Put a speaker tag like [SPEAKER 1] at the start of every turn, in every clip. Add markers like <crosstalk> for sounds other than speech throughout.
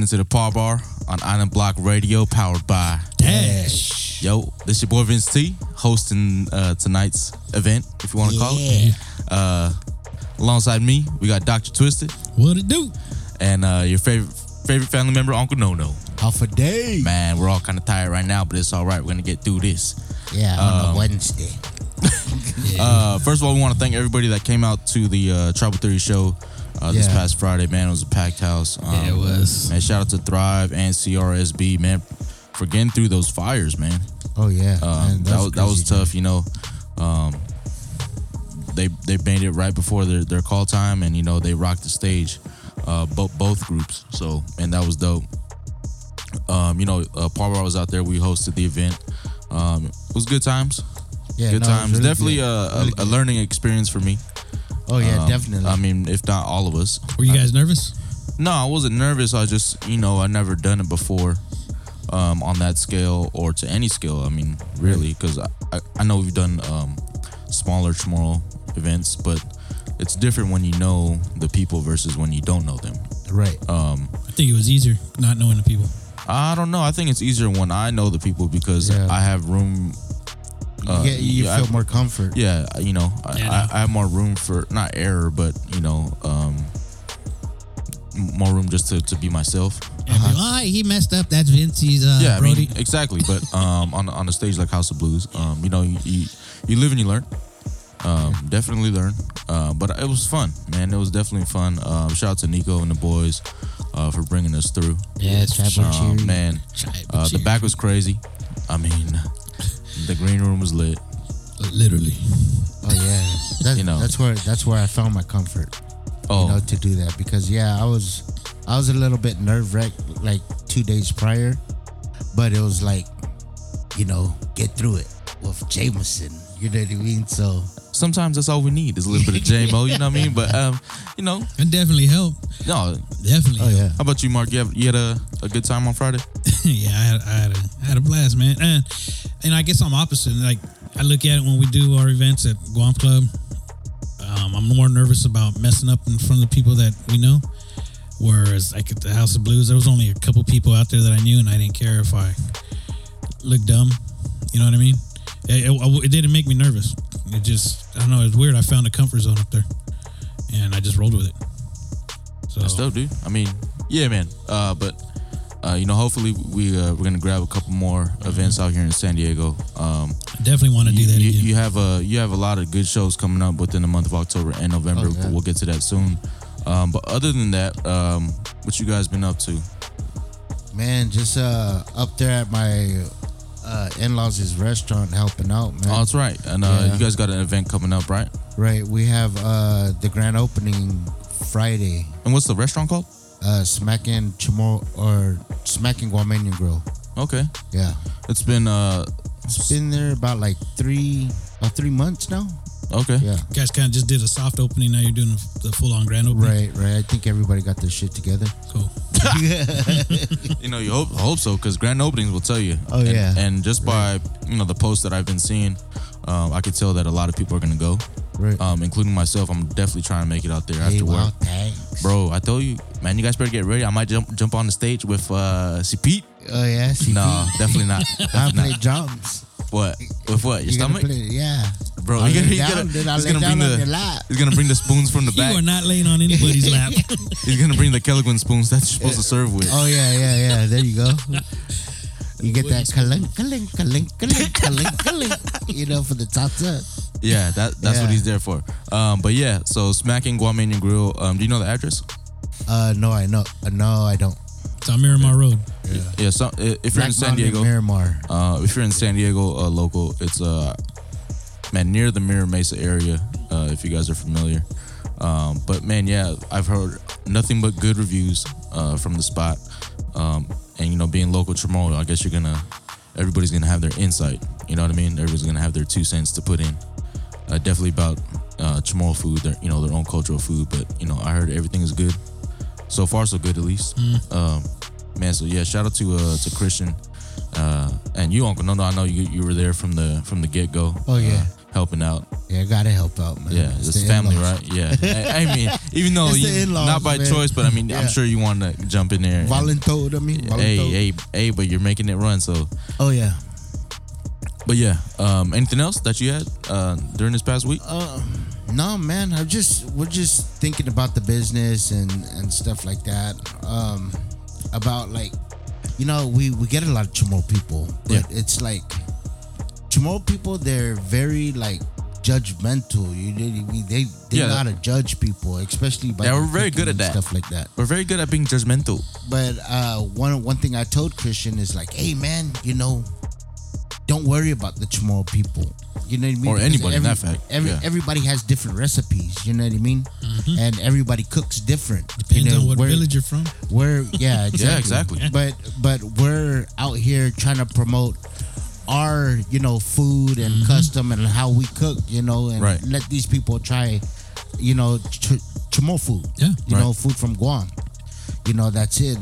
[SPEAKER 1] listening to the Paw Bar on Island Block Radio, powered by
[SPEAKER 2] Dash.
[SPEAKER 1] Yo. This is your boy Vince T, hosting uh, tonight's event, if you want to call it. Uh, alongside me, we got Doctor Twisted
[SPEAKER 2] What it do?
[SPEAKER 1] and uh, your favorite favorite family member, Uncle No No.
[SPEAKER 3] Half a day.
[SPEAKER 1] Man, we're all kind of tired right now, but it's all right. We're gonna get through this.
[SPEAKER 3] Yeah, on a Wednesday. <laughs>
[SPEAKER 1] Uh, first of all, we want to thank everybody that came out to the uh, Tribal Theory show uh, this
[SPEAKER 3] Yeah.
[SPEAKER 1] past Friday. Man, it was a packed house. Um,
[SPEAKER 2] Yeah, it was.
[SPEAKER 1] Man, shout out to Thrive and CRSB, man, for getting through those fires, man.
[SPEAKER 3] Oh yeah,
[SPEAKER 1] Um,
[SPEAKER 3] man,
[SPEAKER 1] that was that was tough, you know. Um, they they made it right before their, their call time, and you know they rocked the stage, uh, both both groups. So and that was dope. Um, you know, uh, Paul Bar was out there. We hosted the event. Um, it was good times.
[SPEAKER 3] Yeah,
[SPEAKER 1] good
[SPEAKER 3] no,
[SPEAKER 1] times.
[SPEAKER 3] really
[SPEAKER 1] Definitely
[SPEAKER 3] good.
[SPEAKER 1] a, a,
[SPEAKER 3] Really
[SPEAKER 1] a learning experience for me.
[SPEAKER 3] Oh yeah,
[SPEAKER 1] Um,
[SPEAKER 3] definitely.
[SPEAKER 1] I mean, if not all of us.
[SPEAKER 2] Were you guys nervous?
[SPEAKER 1] No, I wasn't nervous. I just, you know, I never done it before um, on that scale or to any scale. I mean, really, because I, I, I know we've done um, smaller Chamorro events, but it's different when you know the people versus when you don't know them.
[SPEAKER 3] right.
[SPEAKER 1] Um,
[SPEAKER 2] I think it was easier not knowing the people.
[SPEAKER 1] I don't know. I think it's easier when I know the people because
[SPEAKER 3] Yeah.
[SPEAKER 1] I have room. Uh,
[SPEAKER 3] you you
[SPEAKER 1] yeah, I-
[SPEAKER 3] feel more comfort.
[SPEAKER 1] Yeah, you know, I,
[SPEAKER 2] Yeah, I
[SPEAKER 1] I. I have more room for not error, but you know, um, more room just to, to be myself.
[SPEAKER 2] And be like, "Oh, he messed up. That's Vincey's uh,
[SPEAKER 1] yeah, I
[SPEAKER 2] Brody.
[SPEAKER 1] mean, <laughs> exactly. But um, on on a stage like House of Blues, um, you know, you, you you live and you learn. Um, definitely learn. Uh, but it was fun, man. It was definitely fun. Um, shout out to Nico and the boys uh, for bringing us through.
[SPEAKER 2] yeah, it's
[SPEAKER 3] Tribal
[SPEAKER 1] Um,
[SPEAKER 3] cheering.
[SPEAKER 1] man, uh, the back was crazy. I mean, the green room was lit.
[SPEAKER 2] literally.
[SPEAKER 3] Oh yeah, that's,
[SPEAKER 1] You know.
[SPEAKER 3] that's where that's where I found my comfort.
[SPEAKER 1] Oh,
[SPEAKER 3] You know, to do that because yeah, I was I was a little bit nerve wracked like two days prior, but it was like, you know, get through it with Jameson. You know what I mean? So
[SPEAKER 1] sometimes that's all we need is a little bit of JMO. You know what I mean? But um, you know,
[SPEAKER 2] It definitely helped.
[SPEAKER 1] no.
[SPEAKER 2] Definitely.
[SPEAKER 3] oh
[SPEAKER 2] helped.
[SPEAKER 3] yeah,
[SPEAKER 1] How about you, Mark? You have you had a, a good time on Friday? <laughs>
[SPEAKER 2] yeah, I had, I had a I had a blast, man. And and I guess I'm opposite. Like I look at it when we do our events at Guam Club. Um, I'm more nervous about messing up in front of the people that we know. Whereas like at the House of Blues, there was only a couple people out there that I knew, and I didn't care if I looked dumb. You know what I mean? It, it, it didn't make me nervous. It just I don't know. It was weird. I found a comfort zone up there, and I just rolled with it. So
[SPEAKER 1] That's dope, dude. I mean, yeah, man. Uh, but uh, you know, hopefully we uh, we're gonna grab a couple more events out here in San Diego. Um,
[SPEAKER 2] definitely want to do that
[SPEAKER 1] you,
[SPEAKER 2] again.
[SPEAKER 1] you have a you have a lot of good shows coming up within the month of October and November.
[SPEAKER 3] Oh, yeah.
[SPEAKER 1] We'll get to that soon. Um, but other than that, um, what you guys been up to?
[SPEAKER 3] man, just uh up there at my uh in-laws' restaurant helping out, man.
[SPEAKER 1] Oh, that's right. And uh,
[SPEAKER 3] Yeah.
[SPEAKER 1] you guys got an event coming up, right?
[SPEAKER 3] Right, we have uh the grand opening Friday.
[SPEAKER 1] And what's the restaurant called?
[SPEAKER 3] Uh Smackin' Chamorro or Smacking Guamanian Grill.
[SPEAKER 1] Okay,
[SPEAKER 3] Yeah.
[SPEAKER 1] it's been uh,
[SPEAKER 3] It's been there about like three about three months now.
[SPEAKER 1] okay.
[SPEAKER 3] Yeah.
[SPEAKER 2] You guys kind of just did a soft opening. Now you're doing the full on grand opening.
[SPEAKER 3] Right, right. I think everybody got their shit together.
[SPEAKER 2] Cool. <laughs>
[SPEAKER 1] You know, you hope hope so because grand openings will tell you.
[SPEAKER 3] Oh,
[SPEAKER 1] And-
[SPEAKER 3] yeah.
[SPEAKER 1] And just by you know the posts that I've been seeing, um, I could tell that a lot of people are gonna go,
[SPEAKER 3] Right.
[SPEAKER 1] um, including myself. I'm definitely trying to make it out there
[SPEAKER 3] hey,
[SPEAKER 1] after
[SPEAKER 3] wow,
[SPEAKER 1] work,
[SPEAKER 3] thanks.
[SPEAKER 1] bro. I told you, man. You guys better get ready. I might jump jump on the stage with uh, see Pete.
[SPEAKER 3] Oh yeah, see,
[SPEAKER 1] No, definitely not. <laughs>
[SPEAKER 3] I play drums.
[SPEAKER 1] What? With what? Your
[SPEAKER 3] You gonna
[SPEAKER 1] stomach,
[SPEAKER 3] play, yeah.
[SPEAKER 1] bro?
[SPEAKER 3] I'll
[SPEAKER 1] gonna, he
[SPEAKER 3] down,
[SPEAKER 1] gonna,
[SPEAKER 3] then
[SPEAKER 1] he's gonna bring
[SPEAKER 3] down on your
[SPEAKER 1] the
[SPEAKER 3] lap.
[SPEAKER 1] he's gonna bring the spoons from the back.
[SPEAKER 2] You are not laying on anybody's <laughs> lap.
[SPEAKER 1] He's gonna bring the Kelligman spoons that you're supposed to serve with.
[SPEAKER 3] Oh yeah, yeah, yeah. There you go. <laughs> You get that kalink, kalink, kalink, kalink, kalink, kalink. You know, for the tata.
[SPEAKER 1] Yeah, that that's what he's there for. Um, but yeah, so smacking Guamanian Grill. Um, do you know the address?
[SPEAKER 3] Uh, no, I know. Uh, no, I don't.
[SPEAKER 2] It's on Miramar Road.
[SPEAKER 1] Yeah, so i- if you're in
[SPEAKER 3] Black
[SPEAKER 1] San
[SPEAKER 3] Mountain,
[SPEAKER 1] Diego,
[SPEAKER 3] Miramar.
[SPEAKER 1] uh, if you're in San Diego, uh, local, it's uh, man near the Mira Mesa area. Uh, if you guys are familiar, um, but man, yeah, I've heard nothing but good reviews uh, from the spot. Um, and you know, being local Chamorro, I guess you're gonna, everybody's gonna have their insight. You know what I mean? Everybody's gonna have their two cents to put in. Uh, definitely about uh, Chamorro food, their, you know, their own cultural food. But you know, I heard everything is good. So far, so good at least. Um, man, so yeah, shout out to uh, to Christian uh, and you, Uncle. No, no, I know you you were there from the from the get go.
[SPEAKER 3] Oh, yeah.
[SPEAKER 1] helping out.
[SPEAKER 3] Yeah, gotta help out, man.
[SPEAKER 1] Yeah,
[SPEAKER 3] It's
[SPEAKER 1] it's family,
[SPEAKER 3] in-laws.
[SPEAKER 1] right? Yeah. <laughs> I, I mean, even though you, not by
[SPEAKER 3] man.
[SPEAKER 1] choice, but I mean,
[SPEAKER 3] Yeah.
[SPEAKER 1] I'm sure you want to jump in there.
[SPEAKER 3] Voluntold, I mean.
[SPEAKER 1] hey,
[SPEAKER 3] voluntold.
[SPEAKER 1] hey, hey, but you're making it run. So,
[SPEAKER 3] Oh yeah.
[SPEAKER 1] but yeah. Um, anything else that you had uh, during this past week?
[SPEAKER 3] Uh, no, man. I just we're just thinking about the business and and stuff like that. Um, about like, you know, we we get a lot of Chamorro people, but
[SPEAKER 1] Yeah.
[SPEAKER 3] it's like Chamorro people. They're very like judgmental. You know, what I mean? they they
[SPEAKER 1] Yeah.
[SPEAKER 3] to judge people, especially by
[SPEAKER 1] Yeah, we're very good at that.
[SPEAKER 3] stuff like that.
[SPEAKER 1] We're very good at being judgmental.
[SPEAKER 3] But uh, one one thing I told Christian is like, hey man, you know, don't worry about the Chamorro people. You know what I mean?
[SPEAKER 1] Or
[SPEAKER 3] Because
[SPEAKER 1] anybody, in that fact,
[SPEAKER 3] Every,
[SPEAKER 1] yeah. Mm-hmm.
[SPEAKER 3] Everybody has different recipes. You know what I mean? And everybody cooks different.
[SPEAKER 2] Depends
[SPEAKER 3] you know,
[SPEAKER 2] on what
[SPEAKER 3] we're,
[SPEAKER 2] village you're from.
[SPEAKER 3] We're <laughs> yeah, exactly.
[SPEAKER 1] Yeah, exactly.
[SPEAKER 3] But but we're out here trying to promote our you know food and custom and how we cook. You know, and
[SPEAKER 1] Right.
[SPEAKER 3] let these people try. You know, ch- Chamorro food.
[SPEAKER 2] Yeah.
[SPEAKER 3] You
[SPEAKER 1] Right.
[SPEAKER 3] know, food from Guam. You know, that's it.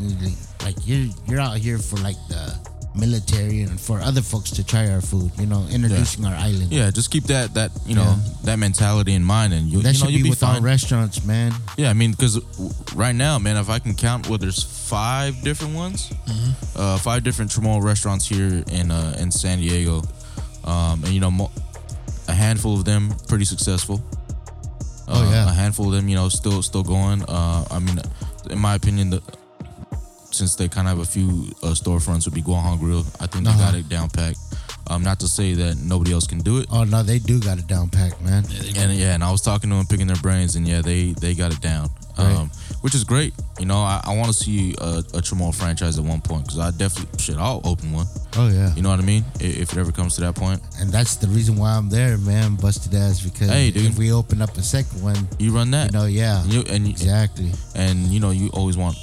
[SPEAKER 3] Like you're you're out here for like the military and for other folks to try our food. You know, introducing our island.
[SPEAKER 1] Yeah, just keep that that you know that mentality in mind, and you,
[SPEAKER 3] That
[SPEAKER 1] you know
[SPEAKER 3] should
[SPEAKER 1] you'll
[SPEAKER 3] be
[SPEAKER 1] be
[SPEAKER 3] with all
[SPEAKER 1] fine.
[SPEAKER 3] restaurants, man.
[SPEAKER 1] Yeah, I mean, because right now, man, if I can count, well, there's five different ones,
[SPEAKER 3] Mm-hmm.
[SPEAKER 1] uh, five different Chamorro restaurants here in uh, in San Diego, um, and you know, mo- a handful of them pretty successful.
[SPEAKER 3] Oh,
[SPEAKER 1] Uh,
[SPEAKER 3] yeah.
[SPEAKER 1] a handful of them, you know, still still going. Uh, I mean, in my opinion, the since they kind of have a few uh, storefronts would be Guahan Grill. I think they
[SPEAKER 3] Uh-huh.
[SPEAKER 1] got it down packed. Um, not to say that nobody else can do it.
[SPEAKER 3] Oh no, they do got it down packed, man.
[SPEAKER 1] And yeah, and I was talking to them, picking their brains, and yeah, they they got it down, um, which is great. You know, I, I want to see a, a Chamorro franchise at one point because I definitely shit, I'll open one.
[SPEAKER 3] Oh yeah.
[SPEAKER 1] You know what I mean? I- If it ever comes to that point,
[SPEAKER 3] And that's the reason why I'm there, man. Busted ass because
[SPEAKER 1] Hey, dude.
[SPEAKER 3] if we open up a second one,
[SPEAKER 1] you run that.
[SPEAKER 3] you know, yeah,
[SPEAKER 1] and you, and, you-
[SPEAKER 3] exactly.
[SPEAKER 1] and you know you always want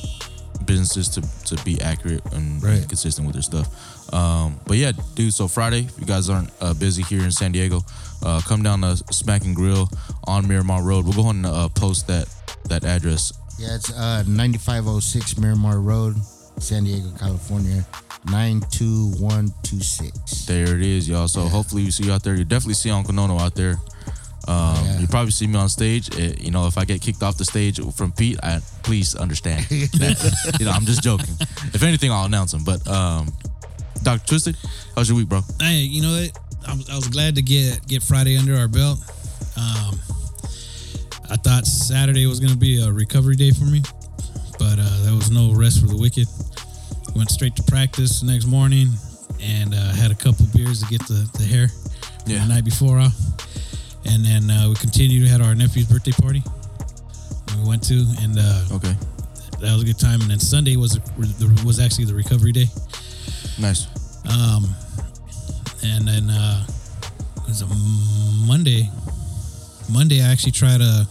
[SPEAKER 1] businesses to, to be accurate and,
[SPEAKER 3] Right.
[SPEAKER 1] consistent with their stuff. Um, but yeah, dude. So Friday, if you guys aren't uh, busy here in San Diego, uh, come down to Smack and Grill on Miramar Road. We'll go ahead and uh, post that that address.
[SPEAKER 3] Yeah, it's uh 9506 Miramar Road, San Diego, California, 92126.
[SPEAKER 1] There it is, y'all. So hopefully you see you out there. You definitely see Uncle Nono out there. Um,
[SPEAKER 3] Yeah.
[SPEAKER 1] You probably see me on stage. Eh, you know, if I get kicked off the stage from Pete, I, please understand. <laughs> that, you know, I'm just joking. If anything, I'll announce him. But um, Dr. Twisted, how's your week, bro?
[SPEAKER 2] Hey, you know what? I was, I was glad to get get Friday under our belt. Um, I thought Saturday was going to be a recovery day for me, but uh, there was no rest for the wicked. Went straight to practice the next morning and uh, had a couple beers to get the, the hair from
[SPEAKER 1] Yeah.
[SPEAKER 2] the night before off. And then uh, we continued, to had our nephew's birthday party. We went to, and uh,
[SPEAKER 1] Okay,
[SPEAKER 2] that was a good time. And then Sunday was was actually the recovery day.
[SPEAKER 1] nice.
[SPEAKER 2] Um, and then uh, it was a Monday. Monday, I actually tried a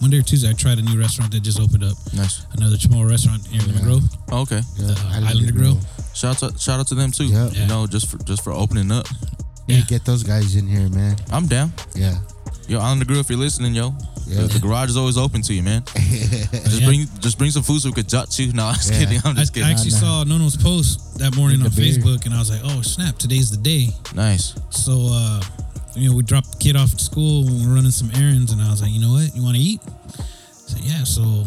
[SPEAKER 2] Monday or Tuesday. I tried a new restaurant that just opened up.
[SPEAKER 1] Nice.
[SPEAKER 2] Another Chamorro restaurant here in the
[SPEAKER 3] Yeah.
[SPEAKER 2] Grove.
[SPEAKER 1] Oh, okay.
[SPEAKER 3] Yeah,
[SPEAKER 2] The Islander Grill.
[SPEAKER 1] Shout out, to, shout out to them too.
[SPEAKER 3] Yeah.
[SPEAKER 1] You know, just for just for opening up.
[SPEAKER 3] Yeah,
[SPEAKER 2] Yeah.
[SPEAKER 3] get those guys in here, man.
[SPEAKER 1] I'm down.
[SPEAKER 3] Yeah.
[SPEAKER 1] Yo, on the grill if you're listening, yo.
[SPEAKER 3] Yeah.
[SPEAKER 1] The, the garage is always open to you, man. <laughs> just
[SPEAKER 2] Yeah.
[SPEAKER 1] bring just bring some food so we could jot you. <laughs> No, I'm just
[SPEAKER 3] Yeah.
[SPEAKER 1] kidding. I'm just
[SPEAKER 2] I
[SPEAKER 1] kidding.
[SPEAKER 2] I actually
[SPEAKER 3] Nah,
[SPEAKER 2] saw Nono's post that morning
[SPEAKER 3] With
[SPEAKER 2] on
[SPEAKER 3] the beer.
[SPEAKER 2] Facebook, and I was like, "Oh snap! Today's the day."
[SPEAKER 1] nice.
[SPEAKER 2] So, uh, you know, we dropped the kid off at school. and We're running some errands, and I was like, "You know what? You want to eat?" So yeah. So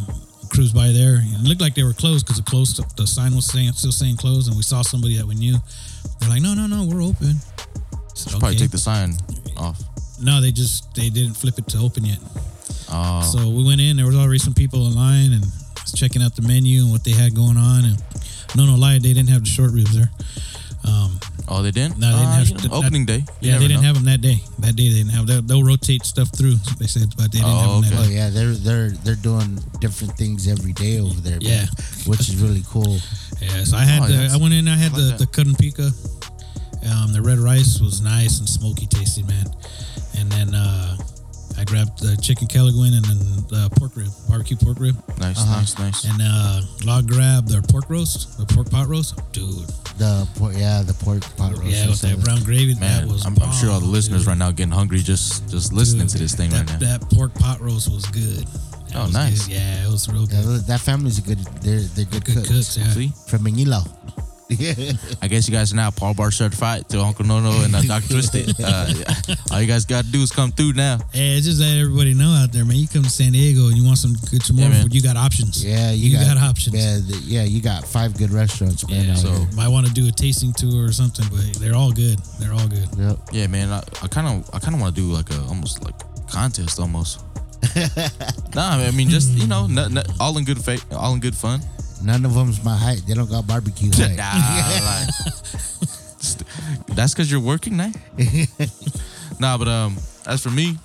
[SPEAKER 2] cruise by there. It looked like they were closed because the closed the sign was saying still saying closed, and we saw somebody that we knew. They're like, "No, no, no, we're open." So,
[SPEAKER 1] Should probably take the sign off.
[SPEAKER 2] No, they just they didn't flip it to open yet.
[SPEAKER 1] Oh,
[SPEAKER 2] So we went in. There was already some people in line and was checking out the menu and what they had going on. And no, no lie, they didn't have the short ribs there. Um,
[SPEAKER 1] oh, they didn't.
[SPEAKER 2] No, they didn't
[SPEAKER 1] Ah,
[SPEAKER 2] have-
[SPEAKER 1] you know,
[SPEAKER 2] that-
[SPEAKER 1] opening day. You
[SPEAKER 2] yeah, they didn't
[SPEAKER 1] know.
[SPEAKER 2] have them that day. That day they didn't have. They'll, they'll rotate stuff through. They said, but they didn't
[SPEAKER 1] Oh,
[SPEAKER 2] have them that
[SPEAKER 1] okay.
[SPEAKER 3] Oh yeah, they're they're they're doing different things every day over there. man,
[SPEAKER 2] Yeah.
[SPEAKER 3] which is really cool.
[SPEAKER 2] Yeah, so I had
[SPEAKER 1] Oh,
[SPEAKER 2] the, I went in. I had
[SPEAKER 1] I
[SPEAKER 2] the
[SPEAKER 1] like
[SPEAKER 2] the
[SPEAKER 1] that.
[SPEAKER 2] kadon pika. Um, the red rice was nice and smoky tasting, man. And then uh, I grabbed the chicken kelaguen and then the pork rib, barbecue pork rib.
[SPEAKER 1] Nice,
[SPEAKER 3] Uh-huh.
[SPEAKER 1] nice, nice.
[SPEAKER 2] And uh, log grabbed their pork roast, the pork pot roast, dude.
[SPEAKER 3] The pork, yeah, the pork pot roast.
[SPEAKER 2] Yeah, with that
[SPEAKER 3] stuff.
[SPEAKER 2] brown gravy,
[SPEAKER 1] Man,
[SPEAKER 2] that was.
[SPEAKER 1] I'm, I'm sure all the listeners
[SPEAKER 2] dude.
[SPEAKER 1] right now getting hungry just just listening
[SPEAKER 2] Dude,
[SPEAKER 1] to this thing
[SPEAKER 2] that,
[SPEAKER 1] right now.
[SPEAKER 2] That pork pot roast was good. That
[SPEAKER 1] Oh,
[SPEAKER 2] was
[SPEAKER 1] nice.
[SPEAKER 2] good. Yeah, it was real
[SPEAKER 3] Yeah,
[SPEAKER 2] good.
[SPEAKER 3] that family's a good. They're they're good,
[SPEAKER 2] Good
[SPEAKER 3] cooks.
[SPEAKER 2] cooks, yeah.
[SPEAKER 1] See,
[SPEAKER 3] From Manila. <laughs>
[SPEAKER 1] I guess you guys are now Paul Bar certified to Uncle Nono and uh, Dr. Twisted. <laughs> Uh, all you guys got to do is come through now.
[SPEAKER 2] Hey, it's just let everybody know out there, man. You come to San Diego and you want some good Chamorro
[SPEAKER 1] Yeah,
[SPEAKER 2] food, you got options.
[SPEAKER 3] Yeah, you,
[SPEAKER 2] you, got, options.
[SPEAKER 3] Yeah, the- yeah, you got five good restaurants, man.
[SPEAKER 2] Yeah,
[SPEAKER 1] so-
[SPEAKER 3] here.
[SPEAKER 2] Might want to do a tasting tour or something, but they're all good. They're all good.
[SPEAKER 3] Yep.
[SPEAKER 1] Yeah, man. I kind of, I kind of want to do like a almost like contest almost. <laughs> nah, I mean just you know, n- n- all in good faith, all in good fun.
[SPEAKER 3] None of them's my height. They don't got barbecue height.
[SPEAKER 1] Nah, like, that's because you're working now. <laughs> nah, but um, as for me,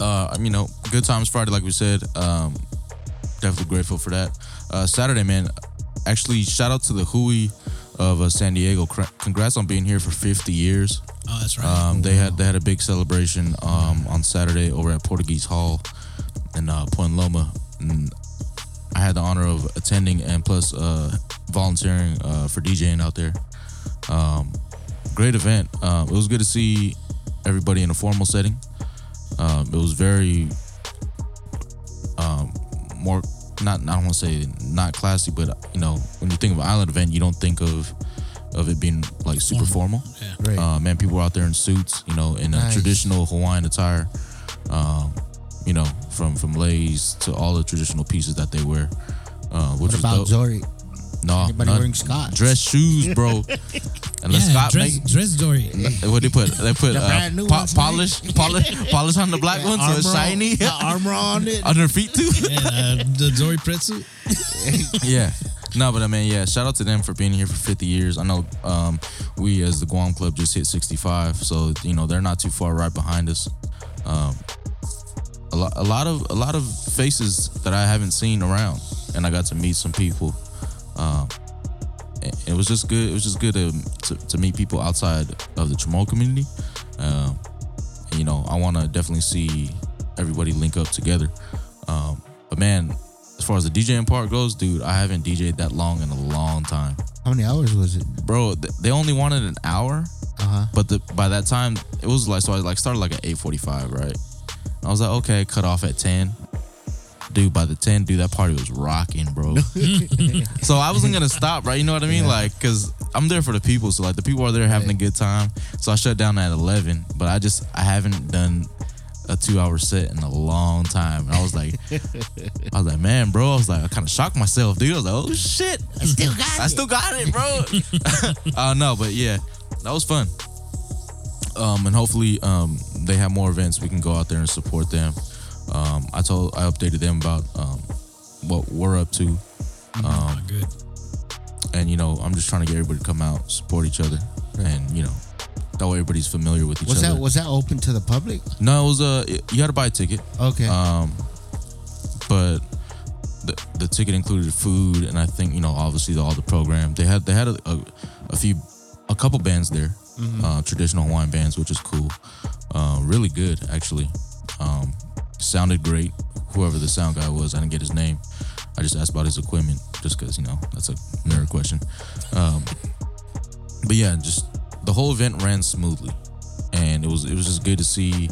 [SPEAKER 1] uh, you know, good times Friday, like we said. Um, definitely grateful for that. Uh, Saturday, man. Actually, shout out to the Hui of uh, San Diego. Congrats on being here for 50 years.
[SPEAKER 2] Oh, that's right.
[SPEAKER 1] Um, they had they had a big celebration um, on Saturday over at Portuguese Hall in uh, Point Loma. And I had the honor of attending and plus uh, volunteering uh, for DJing out there. Um, great event. Um, it was good to see everybody in a formal setting. Um, it was very um, more not I don't want to say not classy, but you know when you think of an island event, you don't think of of it being like super formal.
[SPEAKER 2] yeah.
[SPEAKER 3] Right.
[SPEAKER 1] Uh, man, people were out there in suits, you know, in a traditional Hawaiian attire. From from leis to all the traditional pieces that they wear, uh, which
[SPEAKER 3] what about. Zori?
[SPEAKER 1] no,
[SPEAKER 3] Anybody
[SPEAKER 1] none.
[SPEAKER 3] wearing Scott
[SPEAKER 1] dress shoes, bro. <laughs> And the
[SPEAKER 2] yeah,
[SPEAKER 1] Scott
[SPEAKER 2] dress,
[SPEAKER 1] make
[SPEAKER 2] dress Dory.
[SPEAKER 1] what they put? They put
[SPEAKER 3] The
[SPEAKER 1] uh, po-
[SPEAKER 3] ones,
[SPEAKER 1] polish, polish, <laughs> polish on the black ones, so it's shiny
[SPEAKER 3] the armor on it. <laughs>
[SPEAKER 1] on their feet too.
[SPEAKER 2] and uh, the Dory pretzel.
[SPEAKER 1] yeah. No, but I mean, yeah, shout out to them for being here for 50 years. I know um, we, as the Guam Club, just hit 65, so you know they're not too far right behind us. Um, lot, a lot of, a lot of faces that I haven't seen around, and I got to meet some people. Um, it was just good. It was just good to to, to meet people outside of the Chamorro community. Um, you know, I want to definitely see everybody link up together. Um, but man, as far as the DJing part goes, dude, I haven't DJed that long in a long time,
[SPEAKER 3] How many hours was it?
[SPEAKER 1] bro. th- They only wanted an hour,
[SPEAKER 3] Uh huh.
[SPEAKER 1] but the, by that time it was like so. I like started like at eight forty five, right? I was like, okay, cut off at ten. Dude, by the ten, dude, that party was rocking, bro. <laughs> <laughs> so I wasn't gonna stop, right? You know what I mean? Like, cause I'm there for the people. So like, the people are there having a good time. So I shut down at eleven, but I just I haven't done a two hour set in a long time. And I was like, <laughs> I was like, man, bro. I was like, I kind of shocked myself, dude. I was like, oh shit, I
[SPEAKER 3] still got
[SPEAKER 1] I still got it, bro. uh, no, but yeah, that was fun. Um, and hopefully, um, they have more events. We can go out there and support them. Um, I told, I updated them about um, what we're up to,
[SPEAKER 2] oh, good.
[SPEAKER 1] and you know, I'm just trying to get everybody to come out, support each other, and you know, that way everybody's familiar with each
[SPEAKER 3] Was
[SPEAKER 1] other.
[SPEAKER 3] that was that open to the public?
[SPEAKER 1] no, it was uh, you had to buy a ticket.
[SPEAKER 3] Okay.
[SPEAKER 1] Um, but the the ticket included food, and I think you know obviously all the program. They had they had a, a, a few a couple bands there, uh, traditional Hawaiian bands, which is cool. Uh, really good actually. Um, sounded great. Whoever the sound guy was, I didn't get his name. I just asked about his equipment, just because you know that's a nerd question. Um, but yeah, just the whole event ran smoothly, and it was it was just good to see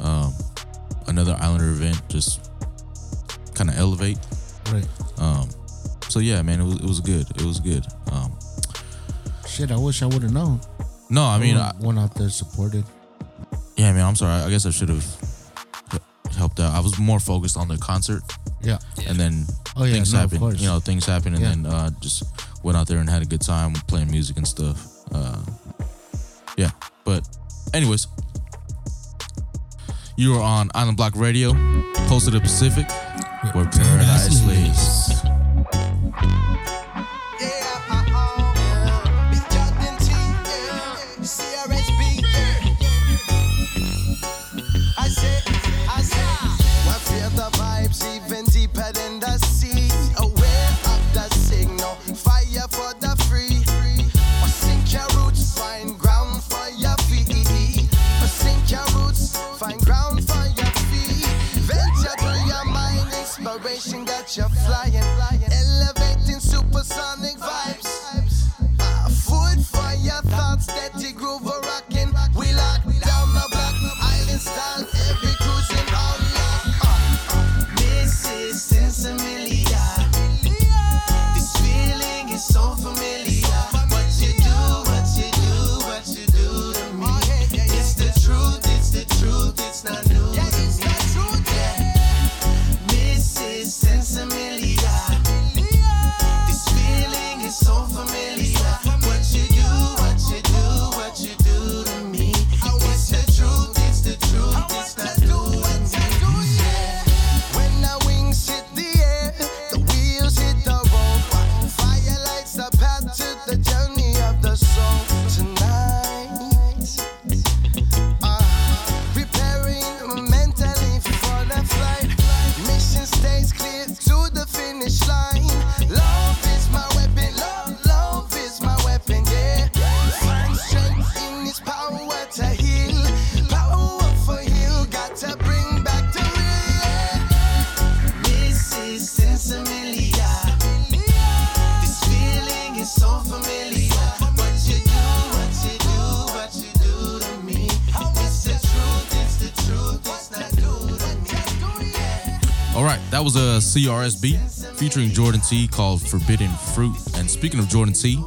[SPEAKER 1] um, another Islander event just kind of elevate.
[SPEAKER 3] right.
[SPEAKER 1] Um, so yeah, man, it was it was good. It was good. Um,
[SPEAKER 3] Shit, I wish I would have known.
[SPEAKER 1] No, I mean, I,
[SPEAKER 3] Went- out there supported.
[SPEAKER 1] yeah, man, I'm sorry. I guess I should have helped out. I was more focused on the concert,
[SPEAKER 3] Yeah.
[SPEAKER 1] and then
[SPEAKER 3] Oh, yeah,
[SPEAKER 1] things
[SPEAKER 3] no, of
[SPEAKER 1] You know, things happened, and
[SPEAKER 3] Yeah.
[SPEAKER 1] then uh, just went out there and had a good time playing music and stuff. Uh, yeah, but anyways, you are on Island Block Radio, Post of the Pacific, where paradise lays.
[SPEAKER 4] CRSB
[SPEAKER 1] featuring Jordan T called Forbidden Fruit. And speaking of Jordan T,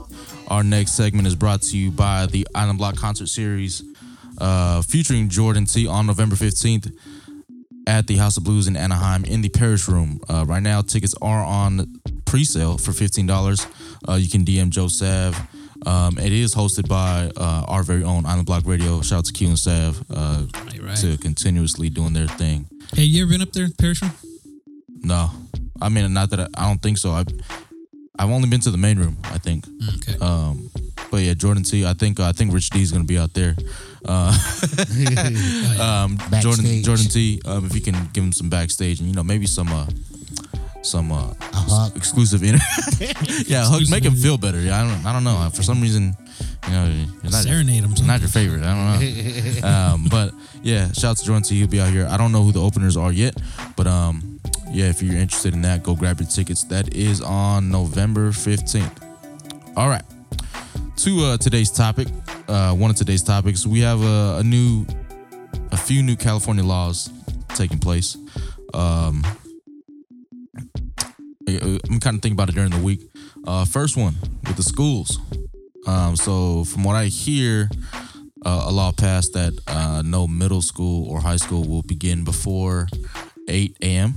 [SPEAKER 1] our next segment is brought to you by the Island Block Concert Series uh, featuring Jordan T on November 15th at the House of Blues in Anaheim in the Parish Room. Uh, right now, tickets are on pre-sale for $15. Uh, you can DM Joe Sav. Um, it is hosted by uh, our very own Island Block Radio. Shout out to Q and Sav uh,
[SPEAKER 2] Right, right.
[SPEAKER 1] to continuously doing their thing.
[SPEAKER 2] Hey, you ever been up there, Parish Room?
[SPEAKER 1] No, I mean not that I, I don't think so. I I've only been to the main room. I think.
[SPEAKER 2] Okay.
[SPEAKER 1] Um, but yeah, Jordan T. I think I think Rich D is gonna be out there. Uh, <laughs> <laughs> um, Jordan Jordan T. Um, if you can give him some backstage and you know maybe some uh some uh
[SPEAKER 3] hug.
[SPEAKER 1] exclusive inter- <laughs> yeah hug, make him feel better. Yeah, I don't I don't know for some reason you know you're not
[SPEAKER 2] Serenade him.
[SPEAKER 1] not your favorite. I don't know. um, but yeah, shout out to Jordan T. He'll be out here. I don't know who the openers are yet, but um, yeah, if you're interested in that, go grab your tickets. That is on November 15th. All right. To uh, today's topic, uh, one of today's topics, we have a, a new, a few new California laws taking place. Um, I- I'm kind of thinking about it during the week. Uh, first one with the schools. Um, so from what I hear, uh, a law passed that uh, no middle school or high school will begin before 8 a.m.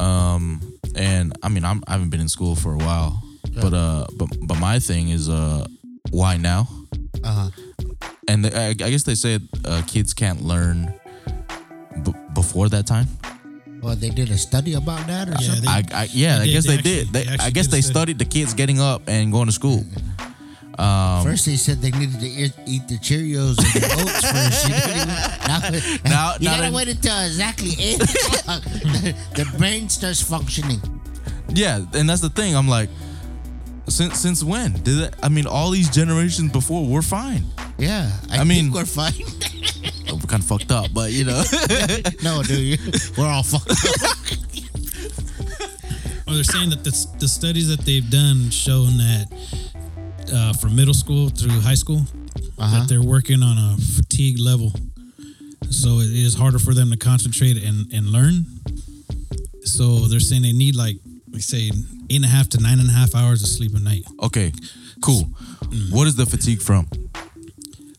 [SPEAKER 1] Um, and I mean, I'm, I haven't been in school for a while, but uh, but but my thing is uh, why now?
[SPEAKER 3] Uh-huh.
[SPEAKER 1] And the, I, I guess they said uh, kids can't learn b- before that time.
[SPEAKER 3] Well, they did a study about that or
[SPEAKER 2] Yeah,
[SPEAKER 3] something.
[SPEAKER 2] they-
[SPEAKER 1] I, I yeah,
[SPEAKER 2] They
[SPEAKER 1] I
[SPEAKER 2] did-
[SPEAKER 1] guess
[SPEAKER 2] they
[SPEAKER 1] they,
[SPEAKER 2] actually-
[SPEAKER 1] did. They,
[SPEAKER 2] they
[SPEAKER 1] I guess they
[SPEAKER 2] study.
[SPEAKER 1] studied the kids getting up and going to school. Um,
[SPEAKER 3] First, they said they needed to eat, eat the Cheerios and the oats first. You, know, now,
[SPEAKER 1] Now- <laughs>
[SPEAKER 3] you
[SPEAKER 1] now
[SPEAKER 3] gotta
[SPEAKER 1] they-
[SPEAKER 3] wait until exactly eight <laughs> o'clock. the, <laughs> the brain starts functioning.
[SPEAKER 1] Yeah, and that's the thing. I'm like, since since when did it? I mean, all these generations before we're fine.
[SPEAKER 3] Yeah, I,
[SPEAKER 1] I mean-
[SPEAKER 3] we're fine.
[SPEAKER 1] We're kind of fucked up, but you know.
[SPEAKER 3] no, dude, we're all fucked up.
[SPEAKER 2] Well, they're saying that the, the studies that they've done shown that uh, from middle school through high school,
[SPEAKER 3] Uh-huh.
[SPEAKER 2] that they're working on a fatigue level. So it is harder for them to concentrate and, and learn. So they're saying they need like, we say, eight and a half to nine and a half hours of sleep a night.
[SPEAKER 1] okay, cool. What is the fatigue from?